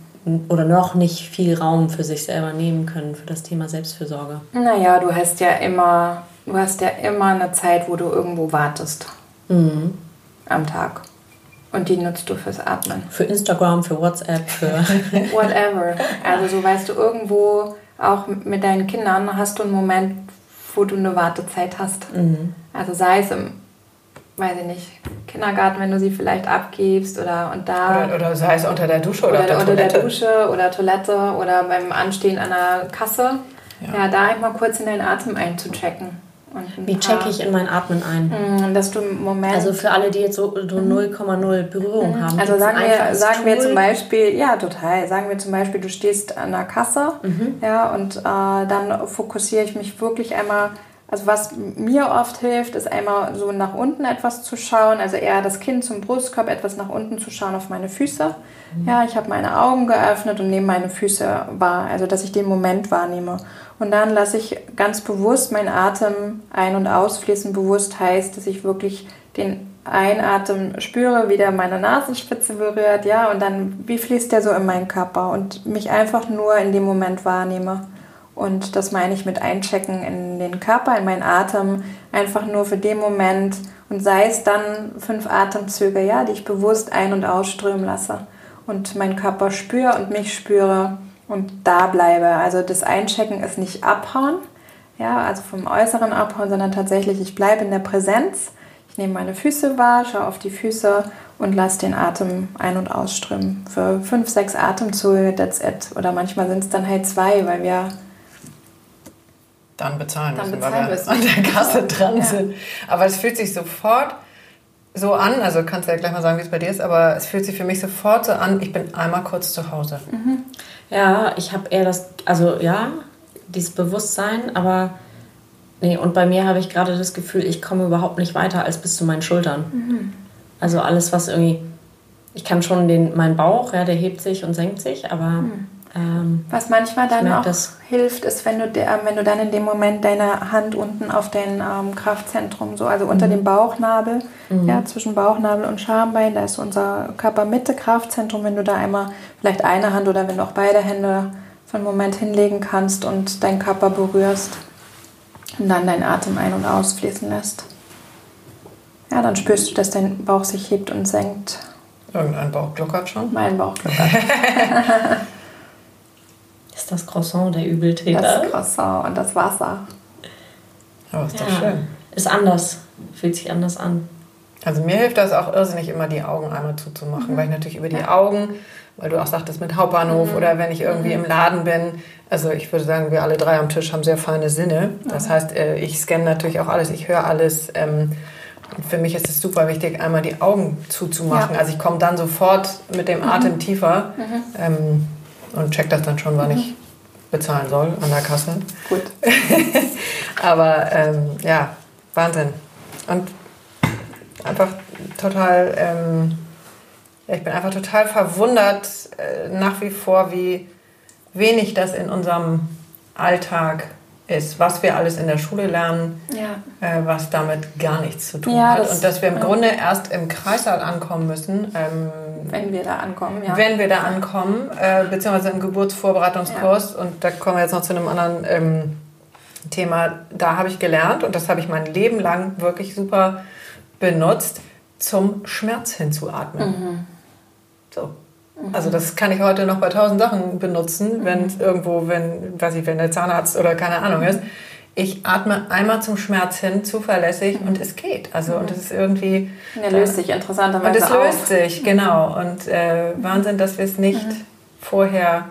oder noch nicht viel Raum für sich selber nehmen können für das Thema Selbstfürsorge?
Naja, du hast ja immer, du hast ja immer eine Zeit, wo du irgendwo wartest. Mhm. Am Tag. Und die nutzt du fürs Atmen.
Für Instagram, für WhatsApp, für.
Whatever. Also so weißt du, irgendwo auch mit deinen Kindern hast du einen Moment, wo du eine Wartezeit hast. Mhm. Also sei es im weiß ich nicht, Kindergarten, wenn du sie vielleicht abgibst oder und da.
Oder, oder sei es unter der Dusche oder, oder der
unter Toilette. der Dusche oder Toilette oder beim Anstehen an der Kasse. Ja, ja da einmal kurz in deinen Atem einzuchecken.
Wie checke ich in mein Atmen ein?
Mm, dass du im Moment.
Also für alle, die jetzt so 0,0 mhm. Berührung mhm. haben.
Also sagen wir, sagen wir zum Beispiel, ja, total. Sagen wir zum Beispiel, du stehst an der Kasse mhm. ja, und äh, dann fokussiere ich mich wirklich einmal also was mir oft hilft, ist einmal so nach unten etwas zu schauen, also eher das Kinn zum Brustkorb, etwas nach unten zu schauen auf meine Füße. Mhm. Ja, ich habe meine Augen geöffnet und nehme meine Füße wahr, also dass ich den Moment wahrnehme. Und dann lasse ich ganz bewusst meinen Atem ein- und ausfließen. Bewusst heißt, dass ich wirklich den Einatmen spüre, wie der meine Nasenspitze berührt, ja, und dann, wie fließt der so in meinen Körper und mich einfach nur in dem Moment wahrnehme. Und das meine ich mit Einchecken in den Körper, in meinen Atem, einfach nur für den Moment und sei es dann fünf Atemzüge, ja, die ich bewusst ein- und ausströmen lasse und meinen Körper spüre und mich spüre und da bleibe. Also das Einchecken ist nicht abhauen, ja, also vom Äußeren abhauen, sondern tatsächlich, ich bleibe in der Präsenz. Ich nehme meine Füße wahr, schaue auf die Füße und lasse den Atem ein- und ausströmen. Für fünf, sechs Atemzüge, that's it. Oder manchmal sind es dann halt zwei, weil wir
dann bezahlen dann müssen, bezahlen weil wir an der Kasse dran ja. sind. Aber es fühlt sich sofort so an, also kannst du ja gleich mal sagen, wie es bei dir ist, aber es fühlt sich für mich sofort so an, ich bin einmal kurz zu Hause.
Mhm. Ja, ich habe eher das, also ja, dieses Bewusstsein, aber nee, und bei mir habe ich gerade das Gefühl, ich komme überhaupt nicht weiter als bis zu meinen Schultern. Mhm. Also alles, was irgendwie, ich kann schon den, meinen Bauch, ja, der hebt sich und senkt sich, aber mhm.
Ähm, Was manchmal dann auch das. hilft, ist, wenn du, der, wenn du dann in dem Moment deine Hand unten auf dein ähm, Kraftzentrum, so also unter mhm. dem Bauchnabel, mhm. ja, zwischen Bauchnabel und Schambein, da ist unser Körpermitte-Kraftzentrum, wenn du da einmal vielleicht eine Hand oder wenn du auch beide Hände für einen Moment hinlegen kannst und deinen Körper berührst und dann deinen Atem ein- und ausfließen lässt. Ja, dann spürst du, dass dein Bauch sich hebt und senkt.
Irgendein Bauch gluckert schon?
Mein Bauch gluckert.
ist das Croissant der Übeltäter.
Das Croissant und das Wasser.
Aber ist doch ja. schön.
Ist anders. Fühlt sich anders an.
Also mir hilft das auch irrsinnig, immer die Augen einmal zuzumachen, mhm. weil ich natürlich über die Augen, weil du auch sagtest mit Hauptbahnhof mhm. oder wenn ich irgendwie mhm. im Laden bin, also ich würde sagen, wir alle drei am Tisch haben sehr feine Sinne. Das heißt, äh, ich scanne natürlich auch alles, ich höre alles. Ähm, und für mich ist es super wichtig, einmal die Augen zuzumachen. Ja. Also ich komme dann sofort mit dem Atem mhm. tiefer. Mhm. Ähm, und check das dann schon, wann mhm. ich bezahlen soll an der Kasse.
Gut.
Aber ähm, ja, Wahnsinn. Und einfach total, ähm, ich bin einfach total verwundert äh, nach wie vor, wie wenig das in unserem Alltag ist, was wir alles in der Schule lernen, ja. äh, was damit gar nichts zu tun ja, hat. Und dass wir im ja. Grunde erst im Kreissaal ankommen müssen. Ähm,
wenn wir da ankommen, ja.
Wenn wir da ankommen, äh, beziehungsweise im Geburtsvorbereitungskurs. Und da kommen wir jetzt noch zu einem anderen ähm, Thema. Da habe ich gelernt, und das habe ich mein Leben lang wirklich super benutzt, zum Schmerz hinzuatmen. Mhm. So. Also das kann ich heute noch bei tausend Sachen benutzen, wenn es irgendwo, wenn, weiß ich, wenn der Zahnarzt oder keine Ahnung ist. Ich atme einmal zum Schmerz hin, zuverlässig und es geht. Also und es ist irgendwie.
Er löst sich interessanterweise
Und es löst sich, genau. Und äh, Wahnsinn, dass wir es nicht mhm. vorher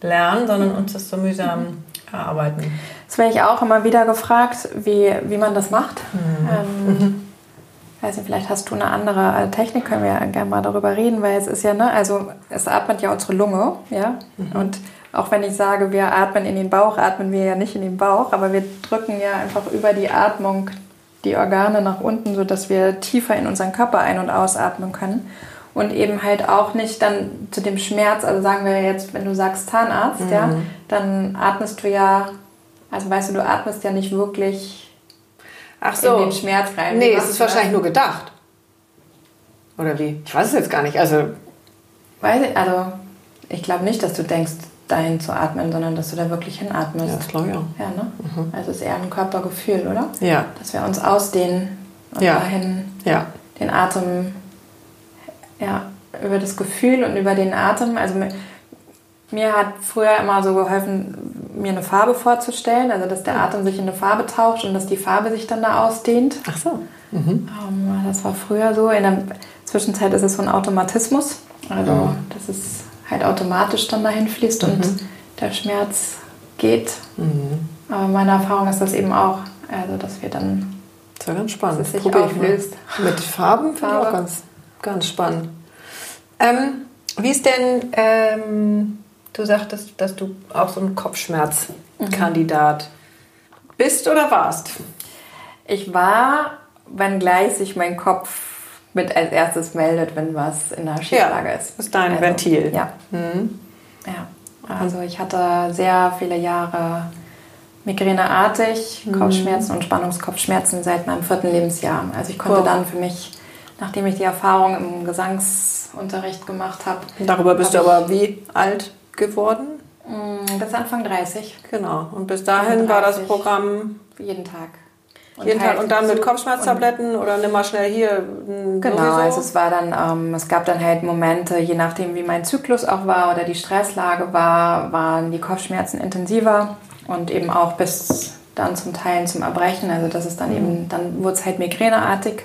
lernen, sondern uns das so mühsam mhm. erarbeiten.
Das werde ich auch immer wieder gefragt, wie, wie man das macht. Mhm. Ähm, mhm weiß nicht, vielleicht hast du eine andere äh, Technik, können wir ja gerne mal darüber reden, weil es ist ja, ne, also es atmet ja unsere Lunge, ja, mhm. und auch wenn ich sage, wir atmen in den Bauch, atmen wir ja nicht in den Bauch, aber wir drücken ja einfach über die Atmung die Organe nach unten, sodass wir tiefer in unseren Körper ein- und ausatmen können. Und eben halt auch nicht dann zu dem Schmerz, also sagen wir jetzt, wenn du sagst Zahnarzt, mhm. ja, dann atmest du ja, also weißt du, du atmest ja nicht wirklich
Ach so.
in den Schmerz rein.
Nee, es ist wahrscheinlich nur gedacht. Oder wie? Ich weiß es jetzt gar nicht. Also,
weiß ich, also ich glaube nicht, dass du denkst, dahin zu atmen, sondern dass du da wirklich hinatmest.
Ja, das glaube ich auch.
Ja, ne? Mhm. Also es ist eher ein Körpergefühl, oder?
Ja.
Dass wir uns ausdehnen und
ja.
dahin
ja.
den Atem, ja, über das Gefühl und über den Atem. Also mir hat früher immer so geholfen, mir eine Farbe vorzustellen, also dass der hm. Atem sich in eine Farbe taucht und dass die Farbe sich dann da ausdehnt.
Ach so. Mhm.
Ähm, das war früher so. In der Zwischenzeit ist es so ein Automatismus, also mhm. dass es halt automatisch dann dahin fließt mhm. und der Schmerz geht. Mhm. Aber meine Erfahrung ist das eben auch, also dass wir dann
das ist ja ganz spannend. Dass
es sich auflöst.
Mit Farben finde ich auch ganz, ganz spannend. Ähm, wie ist denn ähm, Du sagtest, dass du auch so ein Kopfschmerzkandidat mhm. bist oder warst?
Ich war, wenngleich sich mein Kopf mit als erstes meldet, wenn was in der Schieflage
ja,
ist.
ist dein also, Ventil.
Ja. Mhm. Ja. Also ich hatte sehr viele Jahre migräneartig, mhm. Kopfschmerzen und Spannungskopfschmerzen seit meinem vierten Lebensjahr. Also ich konnte wow. dann für mich, nachdem ich die Erfahrung im Gesangsunterricht gemacht habe.
Darüber bist du aber wie alt? geworden?
Mm, bis Anfang 30.
Genau. Und bis dahin war das Programm
jeden Tag.
Und jeden Tag und dann mit Kopfschmerztabletten oder nimm mal schnell hier.
Genau, sowieso. also es war dann, ähm, es gab dann halt Momente, je nachdem wie mein Zyklus auch war oder die Stresslage war, waren die Kopfschmerzen intensiver und eben auch bis dann zum Teil zum Erbrechen. Also das ist dann mhm. eben, dann wurde es halt migräneartig.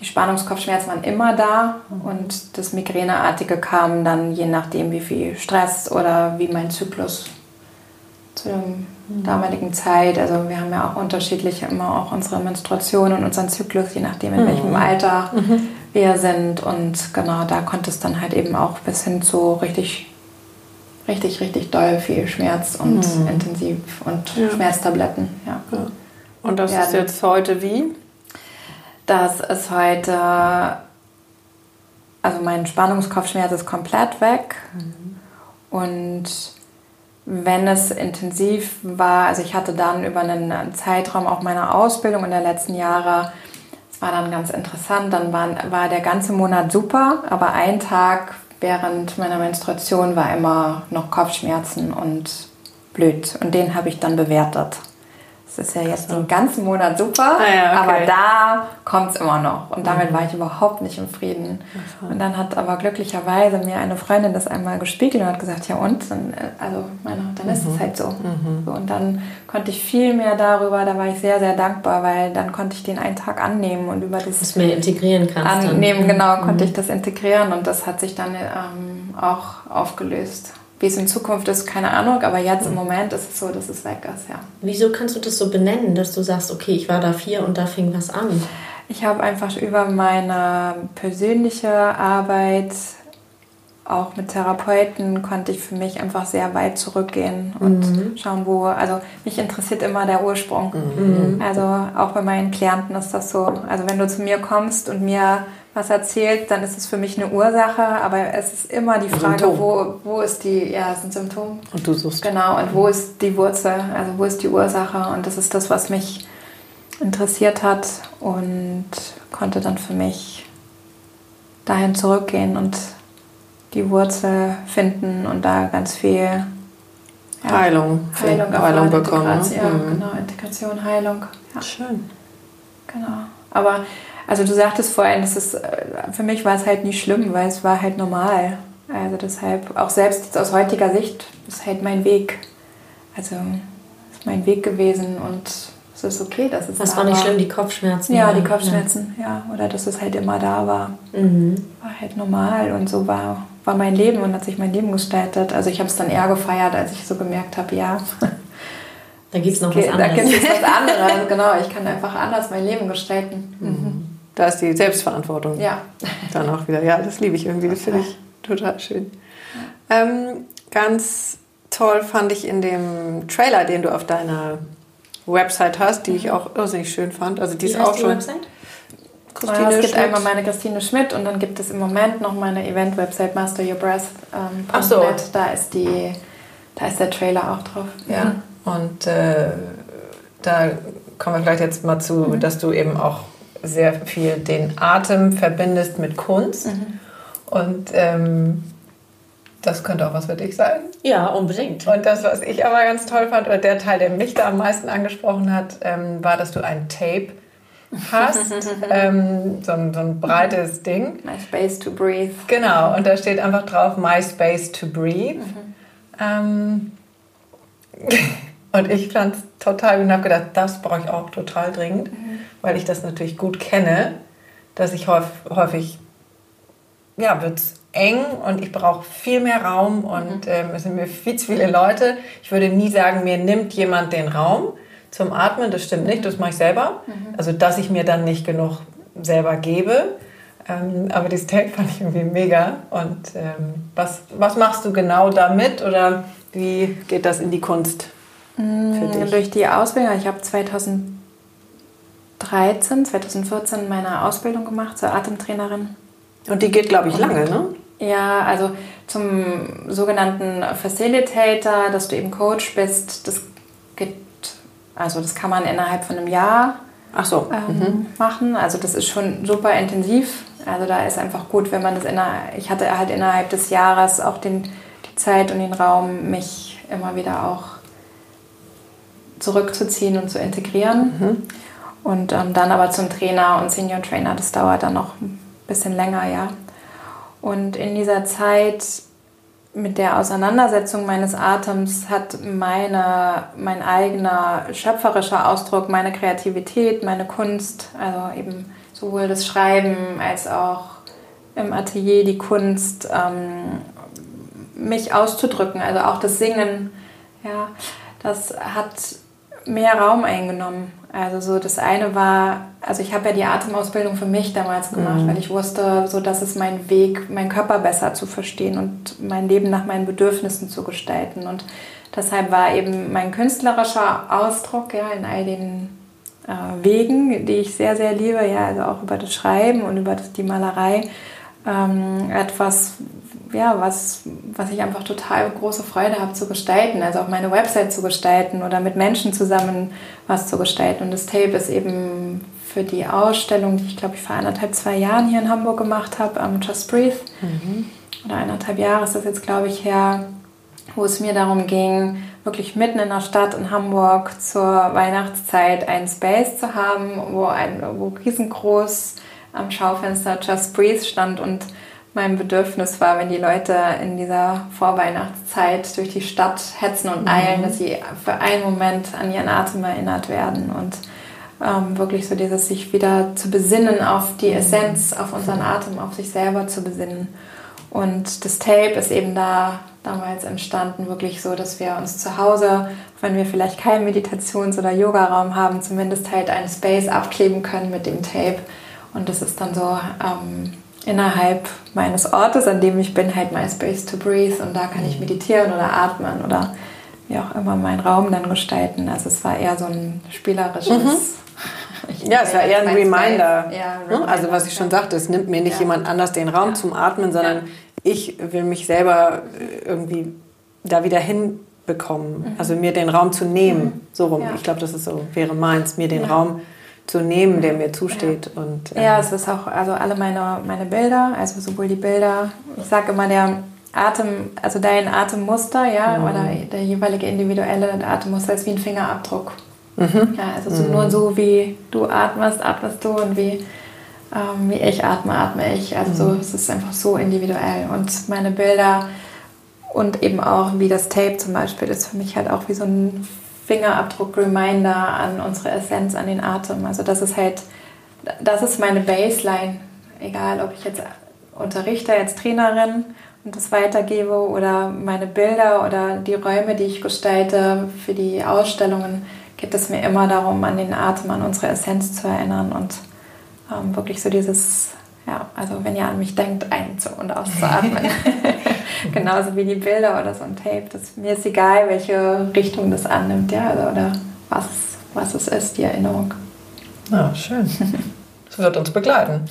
Die Spannungskopfschmerzen waren immer da und das Migräneartige kam dann je nachdem, wie viel Stress oder wie mein Zyklus zu der damaligen Zeit. Also wir haben ja auch unterschiedliche immer auch unsere Menstruation und unseren Zyklus, je nachdem in welchem Alter wir sind. Und genau, da konnte es dann halt eben auch bis hin zu richtig richtig, richtig doll viel Schmerz und mhm. intensiv und ja. Schmerztabletten. Ja. ja.
Und das ja, ist jetzt heute wie?
Das ist heute, also mein Spannungskopfschmerz ist komplett weg. Mhm. Und wenn es intensiv war, also ich hatte dann über einen Zeitraum auch meiner Ausbildung in den letzten Jahren, es war dann ganz interessant, dann war, war der ganze Monat super, aber ein Tag während meiner Menstruation war immer noch Kopfschmerzen und blöd. Und den habe ich dann bewertet. Das ist ja jetzt den ganzen Monat super, ah ja, okay. aber da kommt es immer noch. Und damit mhm. war ich überhaupt nicht im Frieden. Mhm. Und dann hat aber glücklicherweise mir eine Freundin das einmal gespiegelt und hat gesagt, ja und? Dann, äh, also meine, dann ist mhm. es halt so. Mhm. so. Und dann konnte ich viel mehr darüber, da war ich sehr, sehr dankbar, weil dann konnte ich den einen Tag annehmen und über das...
Was mehr integrieren kannst.
Annehmen, dann. genau, konnte ich mhm. das integrieren und das hat sich dann ähm, auch aufgelöst. Wie es in Zukunft ist, keine Ahnung, aber jetzt im Moment ist es so, dass es weg ist, ja.
Wieso kannst du das so benennen, dass du sagst, okay, ich war da vier und da fing was an?
Ich habe einfach über meine persönliche Arbeit, auch mit Therapeuten, konnte ich für mich einfach sehr weit zurückgehen und mhm. schauen, wo, also mich interessiert immer der Ursprung. Mhm. Also auch bei meinen Klienten ist das so. Also wenn du zu mir kommst und mir was erzählt, dann ist es für mich eine Ursache, aber es ist immer die Frage, wo, wo ist die, ja, es ist ein Symptom.
Und du suchst.
Genau, und wo ist die Wurzel, also wo ist die Ursache und das ist das, was mich interessiert hat und konnte dann für mich dahin zurückgehen und die Wurzel finden und da ganz viel ja,
Heilung,
Heilung, Heilung bekommen. Ne? Ja, mhm. genau, Integration, Heilung. Ja.
Schön.
Genau. Aber also du sagtest vorhin, das ist, äh, für mich war es halt nicht schlimm, weil es war halt normal. Also deshalb, auch selbst jetzt aus heutiger Sicht, ist halt mein Weg. Also ist mein Weg gewesen und es ist okay, dass es
Was da war nicht schlimm, die Kopfschmerzen?
Ja, die Kopfschmerzen, ja. ja. Oder dass es halt immer da war. Mhm. War halt normal und so war, war mein Leben und hat sich mein Leben gestaltet. Also ich habe es dann eher gefeiert, als ich so gemerkt habe, ja.
Da gibt es noch was anderes.
Da gibt es was anderes, genau. Ich kann einfach anders mein Leben gestalten. Mhm.
Da ist die Selbstverantwortung.
Ja.
Dann auch wieder. Ja, das liebe ich irgendwie. Das finde ich total schön. Ähm, ganz toll fand ich in dem Trailer, den du auf deiner Website hast, die ich mhm. auch irrsinnig schön fand. Also die Wie ist auch schon. Website?
Christine es gibt Schmidt. einmal meine Christine Schmidt und dann gibt es im Moment noch meine Event-Website masteryourbreath.net. Ähm, so. Da ist die, da ist der Trailer auch drauf.
Ja. Und äh, da kommen wir vielleicht jetzt mal zu, mhm. dass du eben auch sehr viel den Atem verbindest mit Kunst. Mhm. Und ähm, das könnte auch was für dich sein.
Ja, unbedingt.
Und das, was ich aber ganz toll fand, oder der Teil, der mich da am meisten angesprochen hat, ähm, war, dass du ein Tape hast. ähm, so, ein, so ein breites Ding.
My Space to Breathe.
Genau, und da steht einfach drauf My Space to Breathe. Mhm. Ähm, und ich fand es total und habe gedacht, das brauche ich auch total dringend. Mhm weil ich das natürlich gut kenne, dass ich häufig, ja, wird es eng und ich brauche viel mehr Raum und mhm. ähm, es sind mir viel zu viele Leute. Ich würde nie sagen, mir nimmt jemand den Raum zum Atmen, das stimmt nicht, das mache ich selber. Mhm. Also, dass ich mir dann nicht genug selber gebe. Ähm, aber dieses Tape fand ich irgendwie mega. Und ähm, was, was machst du genau damit oder wie geht das in die Kunst
für mm, dich? Durch die Ausbildung, ich habe 2000 2013, 2014 meine Ausbildung gemacht zur Atemtrainerin.
Und die geht, glaube ich, lange, ne?
Ja, also zum sogenannten Facilitator, dass du eben Coach bist, das geht, also das kann man innerhalb von einem Jahr
Ach so.
Ähm, mhm. machen. Also das ist schon super intensiv. Also da ist einfach gut, wenn man das innerhalb, ich hatte halt innerhalb des Jahres auch den, die Zeit und den Raum, mich immer wieder auch zurückzuziehen und zu integrieren. Mhm. Und ähm, dann aber zum Trainer und Senior Trainer, das dauert dann noch ein bisschen länger, ja. Und in dieser Zeit mit der Auseinandersetzung meines Atems hat meine, mein eigener schöpferischer Ausdruck, meine Kreativität, meine Kunst, also eben sowohl das Schreiben als auch im Atelier die Kunst, ähm, mich auszudrücken, also auch das Singen, ja, das hat mehr Raum eingenommen. Also so das eine war, also ich habe ja die Atemausbildung für mich damals gemacht, mhm. weil ich wusste, so das ist mein Weg, meinen Körper besser zu verstehen und mein Leben nach meinen Bedürfnissen zu gestalten. Und deshalb war eben mein künstlerischer Ausdruck ja in all den äh, Wegen, die ich sehr, sehr liebe, ja, also auch über das Schreiben und über das, die Malerei, ähm, etwas, ja, was, was ich einfach total große Freude habe zu gestalten, also auch meine Website zu gestalten oder mit Menschen zusammen was zu gestalten. Und das Tape ist eben für die Ausstellung, die ich glaube ich vor anderthalb, zwei Jahren hier in Hamburg gemacht habe, am Just Breathe, mhm. oder eineinhalb Jahre ist das jetzt glaube ich her, wo es mir darum ging, wirklich mitten in der Stadt in Hamburg zur Weihnachtszeit einen Space zu haben, wo, ein, wo riesengroß am Schaufenster Just Breathe stand und mein Bedürfnis war, wenn die Leute in dieser Vorweihnachtszeit durch die Stadt hetzen und mhm. eilen, dass sie für einen Moment an ihren Atem erinnert werden und ähm, wirklich so dieses sich wieder zu besinnen auf die Essenz, auf unseren Atem, auf sich selber zu besinnen. Und das Tape ist eben da damals entstanden, wirklich so, dass wir uns zu Hause, wenn wir vielleicht keinen Meditations- oder Yogaraum haben, zumindest halt einen Space abkleben können mit dem Tape. Und das ist dann so ähm, innerhalb meines Ortes, an dem ich bin, halt my space to breathe. Und da kann ich meditieren oder atmen oder wie auch immer meinen Raum dann gestalten. Also es war eher so ein spielerisches. Mhm.
Ja, es war eher ein Reminder. Ja, Reminder. Also was ich schon sagte, es nimmt mir nicht ja. jemand anders den Raum ja. zum Atmen, sondern ich will mich selber äh, irgendwie da wieder hinbekommen. Mhm. Also mir den Raum zu nehmen, mhm. so rum. Ich glaube, das ist so, wäre meins, mir den Raum zu nehmen, der mir zusteht.
Ja.
Und,
äh, ja, es ist auch, also alle meine, meine Bilder, also sowohl die Bilder, ich sage immer, der Atem, also dein Atemmuster, ja, mhm. oder der jeweilige individuelle Atemmuster ist wie ein Fingerabdruck. Mhm. Ja, also so, mhm. nur so wie du atmest, atmest du und wie, ähm, wie ich atme, atme ich. Also so, mhm. es ist einfach so individuell. Und meine Bilder und eben auch wie das Tape zum Beispiel ist für mich halt auch wie so ein Fingerabdruck-Reminder an unsere Essenz, an den Atem. Also das ist halt, das ist meine Baseline. Egal, ob ich jetzt unterrichte als Trainerin und das weitergebe oder meine Bilder oder die Räume, die ich gestalte für die Ausstellungen, geht es mir immer darum, an den Atem, an unsere Essenz zu erinnern und ähm, wirklich so dieses, ja, also wenn ihr an mich denkt, ein- und auszuatmen. Genauso wie die Bilder oder so ein Tape. Das, mir ist egal, welche Richtung das annimmt, ja, also, oder was, was es ist, die Erinnerung.
Ah, schön. Das wird uns begleiten.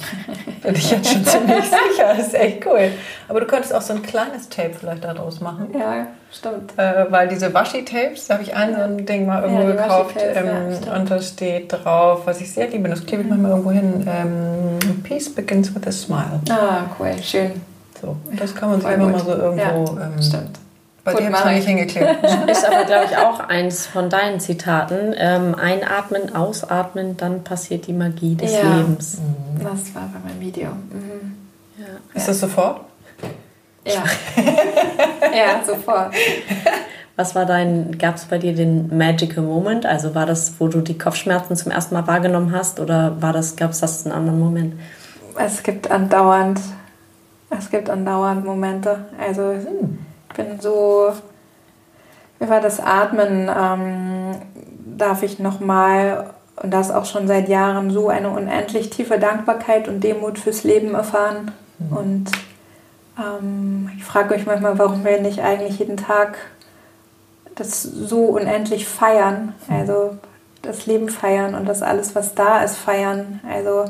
Bin ich jetzt schon ziemlich sicher. Das ist echt cool. Aber du könntest auch so ein kleines Tape vielleicht daraus machen.
Ja, stimmt.
Äh, weil diese Washi-Tapes, da habe ich ein so ein Ding mal irgendwo ja, gekauft. Ähm, ja, und da steht drauf, was ich sehr liebe, das klebe ich manchmal irgendwo hin. Ähm, Peace begins with a smile.
Ah, cool, schön.
So, das kann man sich immer mal so irgendwo.
Ja, ähm, stimmt.
Bei dir habe ich nicht hingeklebt.
Ist aber, glaube ich, auch eins von deinen Zitaten. Ähm, einatmen, ausatmen, dann passiert die Magie des ja. Lebens.
Mhm. Das war bei meinem Video. Mhm.
Ja. Ist das sofort?
Ja. ja, sofort.
Was war dein, gab es bei dir den Magical Moment? Also war das, wo du die Kopfschmerzen zum ersten Mal wahrgenommen hast oder war das, gab es das einen anderen Moment?
Es gibt andauernd es gibt andauernd Momente. Also ich bin so, über das Atmen ähm, darf ich nochmal, und das auch schon seit Jahren, so eine unendlich tiefe Dankbarkeit und Demut fürs Leben erfahren. Mhm. Und ähm, ich frage euch manchmal, warum wir nicht eigentlich jeden Tag das so unendlich feiern. Mhm. Also das Leben feiern und das alles, was da ist, feiern. Also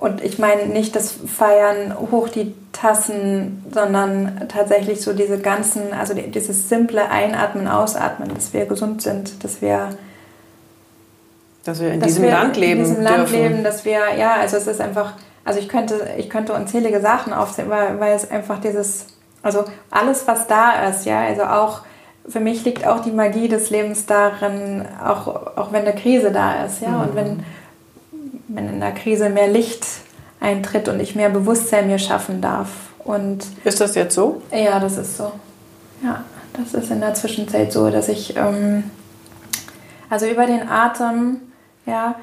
und ich meine nicht das Feiern hoch die Tassen, sondern tatsächlich so diese ganzen, also dieses simple Einatmen, Ausatmen, dass wir gesund sind, dass wir
dass wir in dass diesem wir Land leben.
In diesem Land dürfen. leben, dass wir, ja, also es ist einfach, also ich könnte, ich könnte unzählige Sachen aufzählen, weil, weil es einfach dieses, also alles, was da ist, ja, also auch für mich liegt auch die Magie des Lebens darin, auch, auch wenn eine Krise da ist, ja, mhm. und wenn wenn in der Krise mehr Licht eintritt und ich mehr Bewusstsein mir schaffen darf. Und
ist das jetzt so?
Ja, das ist so. Ja, das ist in der Zwischenzeit so, dass ich ähm, also über den Atem, ja,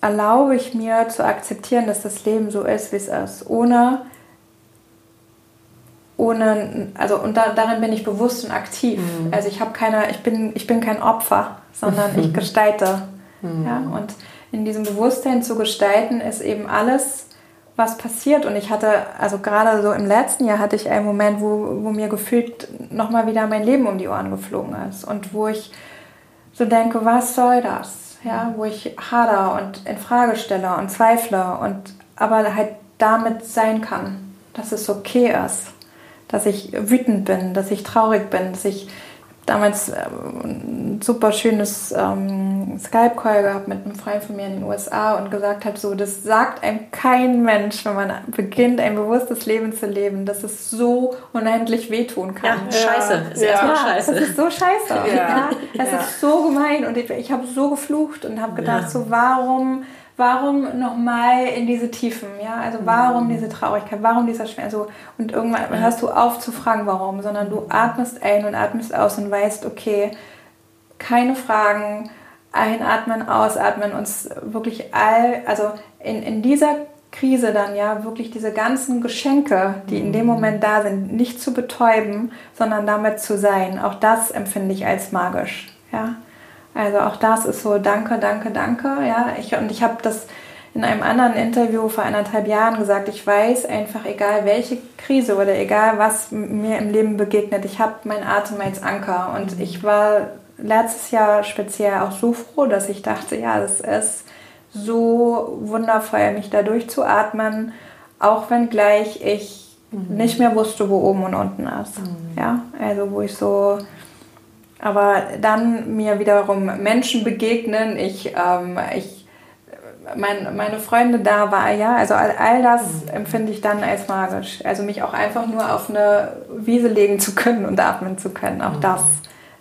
erlaube ich mir zu akzeptieren, dass das Leben so ist, wie es ist, ohne ohne, also und da, darin bin ich bewusst und aktiv. Mhm. Also ich habe keine, ich bin, ich bin kein Opfer, sondern ich gestalte. Mhm. Ja, und in diesem Bewusstsein zu gestalten ist eben alles, was passiert. Und ich hatte, also gerade so im letzten Jahr hatte ich einen Moment, wo, wo mir gefühlt nochmal wieder mein Leben um die Ohren geflogen ist. Und wo ich so denke, was soll das? Ja, wo ich hader und in Frage stelle und zweifle und aber halt damit sein kann, dass es okay ist dass ich wütend bin, dass ich traurig bin, dass ich damals ähm, ein super schönes ähm, Skype-Call gehabt mit einem Freund von mir in den USA und gesagt habe, so, das sagt einem kein Mensch, wenn man beginnt, ein bewusstes Leben zu leben, dass es so unendlich wehtun kann.
Ja, scheiße. Ist ja. erstmal scheiße.
Das ist so scheiße. Ja. ja. Das ja. ist so gemein und ich, ich habe so geflucht und habe gedacht, so, warum warum nochmal in diese Tiefen, ja, also warum diese Traurigkeit, warum dieser Schmerz, so, und irgendwann hörst du auf zu fragen, warum, sondern du atmest ein und atmest aus und weißt, okay, keine Fragen, einatmen, ausatmen, uns wirklich all, also in, in dieser Krise dann ja wirklich diese ganzen Geschenke, die in dem Moment da sind, nicht zu betäuben, sondern damit zu sein. Auch das empfinde ich als magisch, ja. Also auch das ist so Danke, danke, danke. Ja, ich, und ich habe das in einem anderen Interview vor eineinhalb Jahren gesagt. Ich weiß einfach, egal welche Krise oder egal was mir im Leben begegnet, ich habe meinen Atem als Anker. Und ich war letztes Jahr speziell auch so froh, dass ich dachte, ja, das ist so wundervoll, mich da durchzuatmen, auch wenn gleich ich mhm. nicht mehr wusste, wo oben und unten ist. Mhm. Ja, also wo ich so aber dann mir wiederum Menschen begegnen, ich, ähm, ich mein, meine Freunde da war, ja, also all, all das mhm. empfinde ich dann als magisch. Also mich auch einfach nur auf eine Wiese legen zu können und atmen zu können, auch mhm. das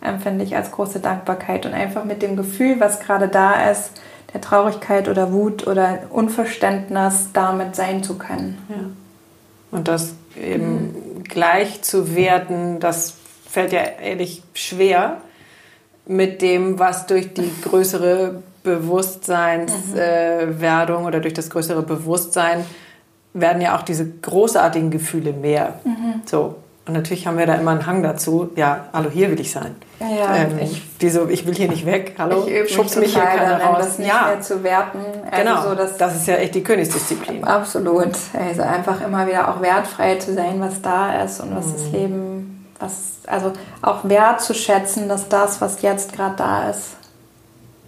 empfinde ich als große Dankbarkeit und einfach mit dem Gefühl, was gerade da ist, der Traurigkeit oder Wut oder Unverständnis damit sein zu können.
Ja. Und das eben mhm. gleich zu werten, das fällt ja ehrlich schwer mit dem, was durch die größere Bewusstseinswerdung mhm. äh, oder durch das größere Bewusstsein werden ja auch diese großartigen Gefühle mehr. Mhm. So. Und natürlich haben wir da immer einen Hang dazu. Ja, hallo, hier will ich sein.
Ja,
ähm, ich, wieso, ich will hier nicht weg. Hallo,
ich schubst mich hier keiner raus. Das nicht ja. mehr zu werten.
Also genau, so, dass, das ist ja echt die Königsdisziplin.
Absolut. Also einfach immer wieder auch wertfrei zu sein, was da ist und was mhm. das Leben was, also auch wertzuschätzen, dass das, was jetzt gerade da ist,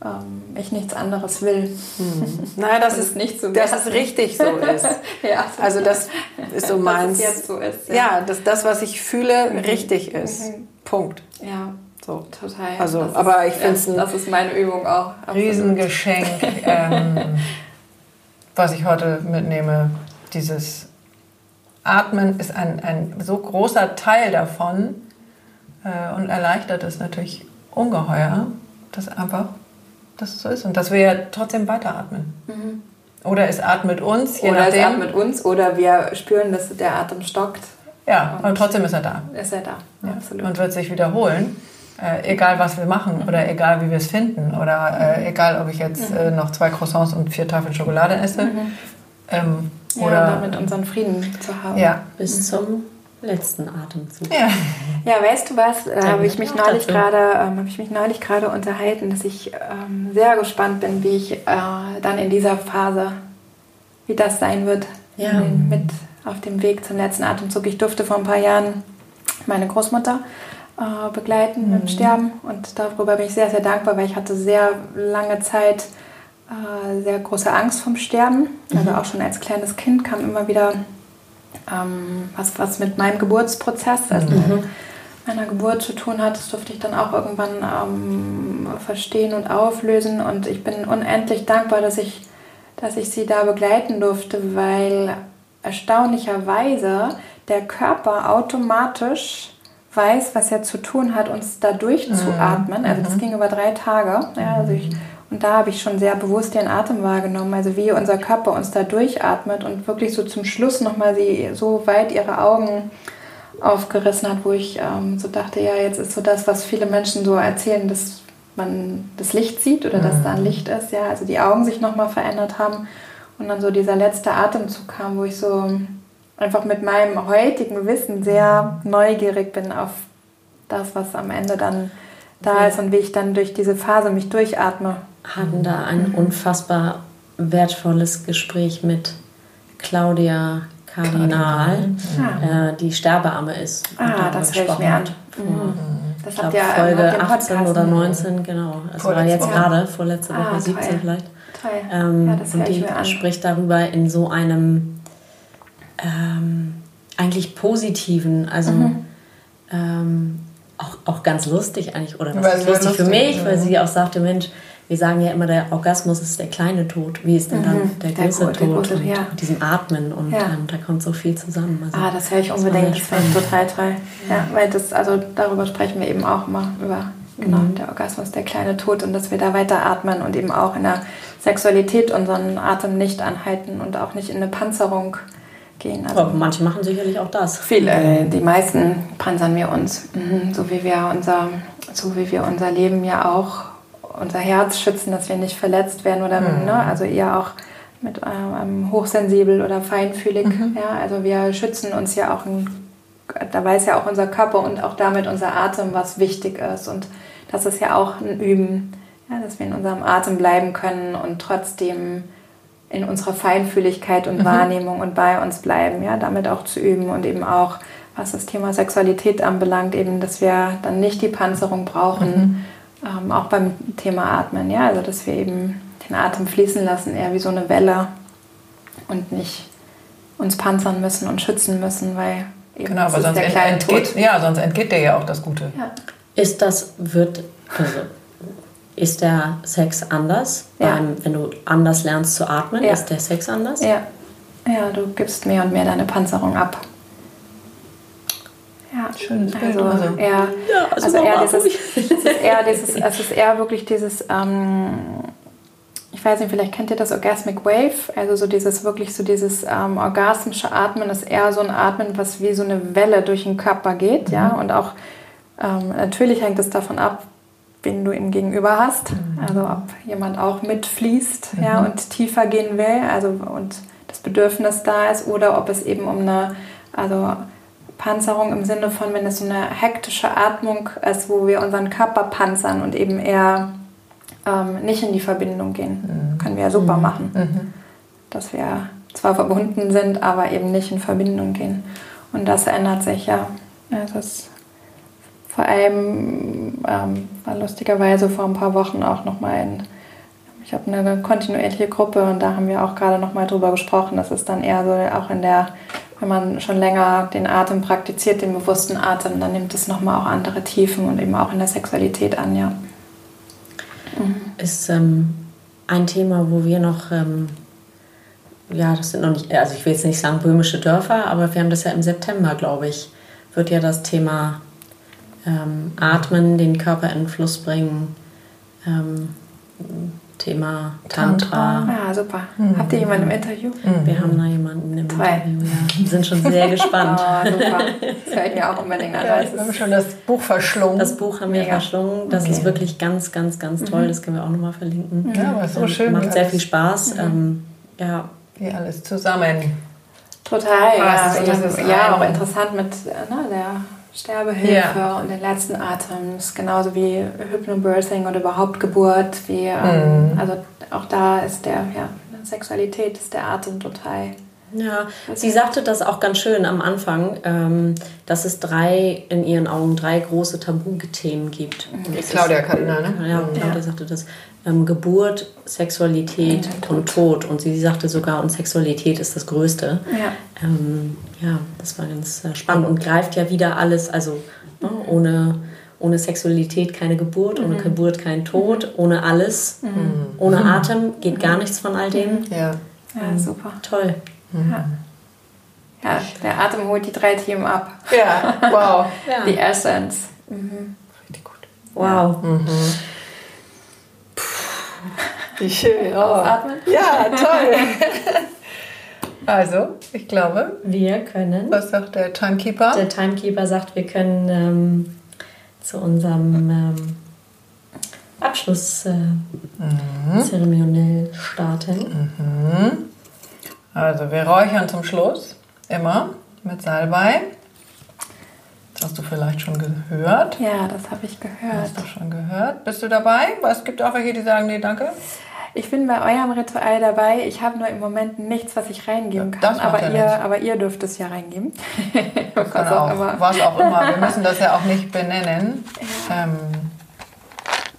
ähm, ich nichts anderes will.
Hm. Naja, das ist nicht so, dass es richtig so ist. ja, also das ist so meins. Dass es jetzt so ist. Ja, ja dass das, was ich fühle, mhm. richtig ist. Mhm. Punkt.
Ja. So. Total.
Also, das aber ist, ich finde es
ja, Das ist meine Übung auch.
Riesengeschenk, ähm, was ich heute mitnehme. Dieses Atmen ist ein, ein so großer Teil davon äh, und erleichtert es natürlich ungeheuer, dass einfach das so ist und dass wir ja trotzdem weiteratmen. Mhm. Oder es atmet uns,
je oder nachdem. es atmet uns oder wir spüren, dass der Atem stockt.
Ja, und, und trotzdem ist er da.
Ist er da,
ja. absolut. Und wird sich wiederholen. Äh, egal was wir machen mhm. oder egal wie wir es finden oder äh, egal ob ich jetzt mhm. äh, noch zwei Croissants und vier Tafeln Schokolade esse. Mhm. Ähm,
oder ja, damit unseren Frieden zu haben.
Ja. Bis zum letzten Atemzug.
Ja, ja weißt du was? Da habe ich mich neulich gerade ähm, habe ich mich neulich gerade unterhalten, dass ich ähm, sehr gespannt bin, wie ich äh, dann in dieser Phase, wie das sein wird, ja. mit auf dem Weg zum letzten Atemzug. Ich durfte vor ein paar Jahren meine Großmutter äh, begleiten mhm. beim Sterben und darüber bin ich sehr, sehr dankbar, weil ich hatte sehr lange Zeit äh, sehr große Angst vom Sterben. Also mhm. auch schon als kleines Kind kam immer wieder ähm, was, was mit meinem Geburtsprozess, also mhm. meiner Geburt zu tun hat. Das durfte ich dann auch irgendwann ähm, verstehen und auflösen. Und ich bin unendlich dankbar, dass ich, dass ich sie da begleiten durfte, weil erstaunlicherweise der Körper automatisch weiß, was er zu tun hat, uns da durchzuatmen. Mhm. Also das mhm. ging über drei Tage. Ja, also ich und da habe ich schon sehr bewusst den Atem wahrgenommen, also wie unser Körper uns da durchatmet und wirklich so zum Schluss nochmal sie so weit ihre Augen aufgerissen hat, wo ich ähm, so dachte, ja, jetzt ist so das, was viele Menschen so erzählen, dass man das Licht sieht oder dass da ein mhm. Licht ist, ja, also die Augen sich nochmal verändert haben und dann so dieser letzte Atemzug kam, wo ich so einfach mit meinem heutigen Wissen sehr neugierig bin auf das, was am Ende dann da ist und wie ich dann durch diese Phase mich durchatme.
Hatten da ein unfassbar wertvolles Gespräch mit Claudia Kardinal, ja. äh, die Sterbearme ist.
Ah, das höre ich mir an. Mhm.
Das ich glaube, Folge 18 oder 19, genau. Es war jetzt gerade, vorletzte Woche, ah, 17 vielleicht. Ähm, ja, das und die spricht darüber in so einem ähm, eigentlich positiven, also mhm. ähm, auch, auch ganz lustig eigentlich, oder was ist lustig, lustig für mich, weil sie auch sagte, Mensch, wir sagen ja immer, der Orgasmus ist der kleine Tod. Wie ist denn mhm. dann der große der, Tod? Der große, ja. und diesem Atmen und ja. ähm, da kommt so viel zusammen.
Also, ah, das höre ich unbedingt. Das wäre total toll. Ja. ja, weil das, also darüber sprechen wir eben auch immer über genau, mhm. der Orgasmus, der kleine Tod und dass wir da weiter atmen und eben auch in der Sexualität unseren Atem nicht anhalten und auch nicht in eine Panzerung gehen.
Also Aber manche machen sicherlich auch das.
Viele, die meisten panzern wir uns, mhm. so wie wir unser, so wie wir unser Leben ja auch, unser Herz schützen, dass wir nicht verletzt werden oder mhm. ne, also eher auch mit ähm, hochsensibel oder feinfühlig. Mhm. Ja, also wir schützen uns ja auch, ein, da weiß ja auch unser Körper und auch damit unser Atem, was wichtig ist und das ist ja auch ein Üben, ja, dass wir in unserem Atem bleiben können und trotzdem in unserer Feinfühligkeit und mhm. Wahrnehmung und bei uns bleiben, ja, damit auch zu üben und eben auch, was das Thema Sexualität anbelangt, eben, dass wir dann nicht die Panzerung brauchen, mhm. Ähm, auch beim Thema Atmen, ja, also dass wir eben den Atem fließen lassen, eher wie so eine Welle und nicht uns panzern müssen und schützen müssen, weil
eben genau, aber sonst entgeht, ja, sonst entgeht dir ja auch das Gute. Ja.
Ist das, wird, also ist der Sex anders? Ja. Beim, wenn du anders lernst zu atmen, ja. ist der Sex anders?
Ja. Ja, du gibst mehr und mehr deine Panzerung ab. Ja, schön. Also, also. Eher, ja, also, also eher dieses, es ist eher dieses, es ist eher wirklich dieses, ähm, ich weiß nicht, vielleicht kennt ihr das Orgasmic Wave, also so dieses wirklich so dieses ähm, orgasmische Atmen ist eher so ein Atmen, was wie so eine Welle durch den Körper geht, mhm. ja, und auch ähm, natürlich hängt es davon ab, wen du ihm gegenüber hast. Mhm. Also ob jemand auch mitfließt mhm. ja, und tiefer gehen will, also und das Bedürfnis da ist, oder ob es eben um eine also Panzerung im Sinne von, wenn es so eine hektische Atmung ist, wo wir unseren Körper panzern und eben eher ähm, nicht in die Verbindung gehen. Mhm. Können wir ja super mhm. machen. Mhm. Dass wir zwar verbunden sind, aber eben nicht in Verbindung gehen. Und das ändert sich ja. Also es vor allem ähm, war lustigerweise vor ein paar Wochen auch nochmal ein, ich habe eine kontinuierliche Gruppe und da haben wir auch gerade nochmal drüber gesprochen. Das ist dann eher so auch in der, wenn man schon länger den Atem praktiziert, den bewussten Atem, dann nimmt es nochmal auch andere Tiefen und eben auch in der Sexualität an, ja.
Mhm. Ist ähm, ein Thema, wo wir noch, ähm, ja, das sind noch nicht, also ich will jetzt nicht sagen böhmische Dörfer, aber wir haben das ja im September, glaube ich, wird ja das Thema ähm, Atmen, den Körper in Fluss bringen, ähm, Thema Tantra.
Tantra. Ja, super. Mhm. Habt ihr jemanden im Interview?
Mhm. Wir haben da jemanden im Toll. Interview, ja. Wir sind schon sehr gespannt.
oh, super. Das höre ich mir auch unbedingt an.
Ja, wir haben schon das Buch verschlungen.
Das Buch haben wir Mega. verschlungen. Das okay. ist wirklich ganz, ganz, ganz toll. Mhm. Das können wir auch nochmal verlinken.
Ja, aber so ähm, schön.
Macht sehr viel Spaß. Mhm. Ähm, ja.
Wie alles zusammen.
Total, ja. Ja, ja, auch interessant mit ne, der Sterbehilfe ja. und den letzten Atems, genauso wie Hypnobirthing oder überhaupt Geburt, wie ähm, mhm. also auch da ist der ja Sexualität ist der Atem total.
Ja, sie sagte das auch ganz schön am Anfang, ähm, dass es drei, in ihren Augen, drei große Tabuthemen gibt.
Mhm. Claudia Kardinal, ne?
Ja, Claudia ja. sagte das ähm, Geburt, Sexualität ja, und Tod. Und sie sagte sogar, und Sexualität ist das Größte. Ja, ähm, ja das war ganz äh, spannend und greift ja wieder alles, also ne, ohne, ohne Sexualität keine Geburt, ohne mhm. Geburt kein Tod, mhm. ohne alles, mhm. ohne Atem geht gar nichts von all dem.
Ja, ja super.
Toll.
Ja. ja. der Atem holt die drei Themen ab.
Ja, wow.
Die Essence.
Mhm. Richtig gut.
Wow. Mhm.
Wie schön. Oh. Ausatmen? Ja, toll. Also, ich glaube,
wir können.
Was sagt der Timekeeper?
Der Timekeeper sagt, wir können ähm, zu unserem ähm, Abschluss äh, mhm. zeremoniell starten.
Mhm. Also, wir räuchern zum Schluss. immer mit Salbei. Das hast du vielleicht schon gehört.
Ja, das habe ich gehört.
Hast du schon gehört? Bist du dabei? Es gibt auch welche, die sagen, nee, danke.
Ich bin bei eurem Ritual dabei. Ich habe nur im Moment nichts, was ich reingeben
Ja,
kann.
das
Aber,
ja
ihr, aber ihr dürft es ja reingeben.
Kann
was auch
auch,
immer.
was auch immer. Wir müssen das ja auch nicht benennen. Ähm,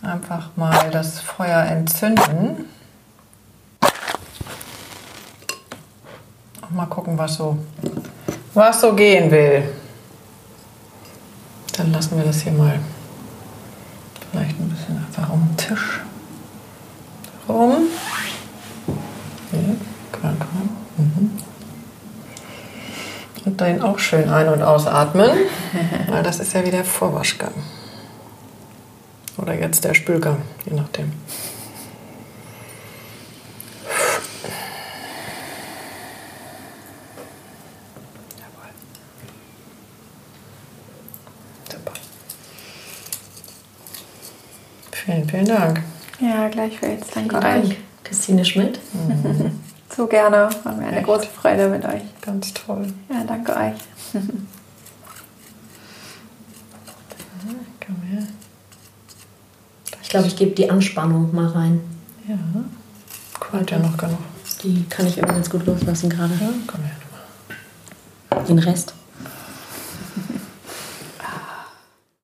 einfach mal das Feuer entzünden. Mal gucken, was so, was so gehen will. Dann lassen wir das hier mal vielleicht ein bisschen einfach um den Tisch rum. Hier, kann, kann. Mhm. Und dann auch schön ein- und ausatmen, weil das ist ja wieder Vorwaschgang. Oder jetzt der Spülgang, je nachdem. Vielen, vielen Dank.
Ja, gleichfalls. Danke
Vielen Dank.
euch.
Christine Schmidt.
So gerne. War mir eine
Echt?
große Freude mit euch.
Ganz toll.
Ja, danke euch.
Komm her.
Ich glaube, ich gebe die Anspannung mal rein.
Ja. Quallt ja noch genug.
Die kann ich irgendwie ganz gut loslassen gerade.
Ja, komm her.
Den Rest.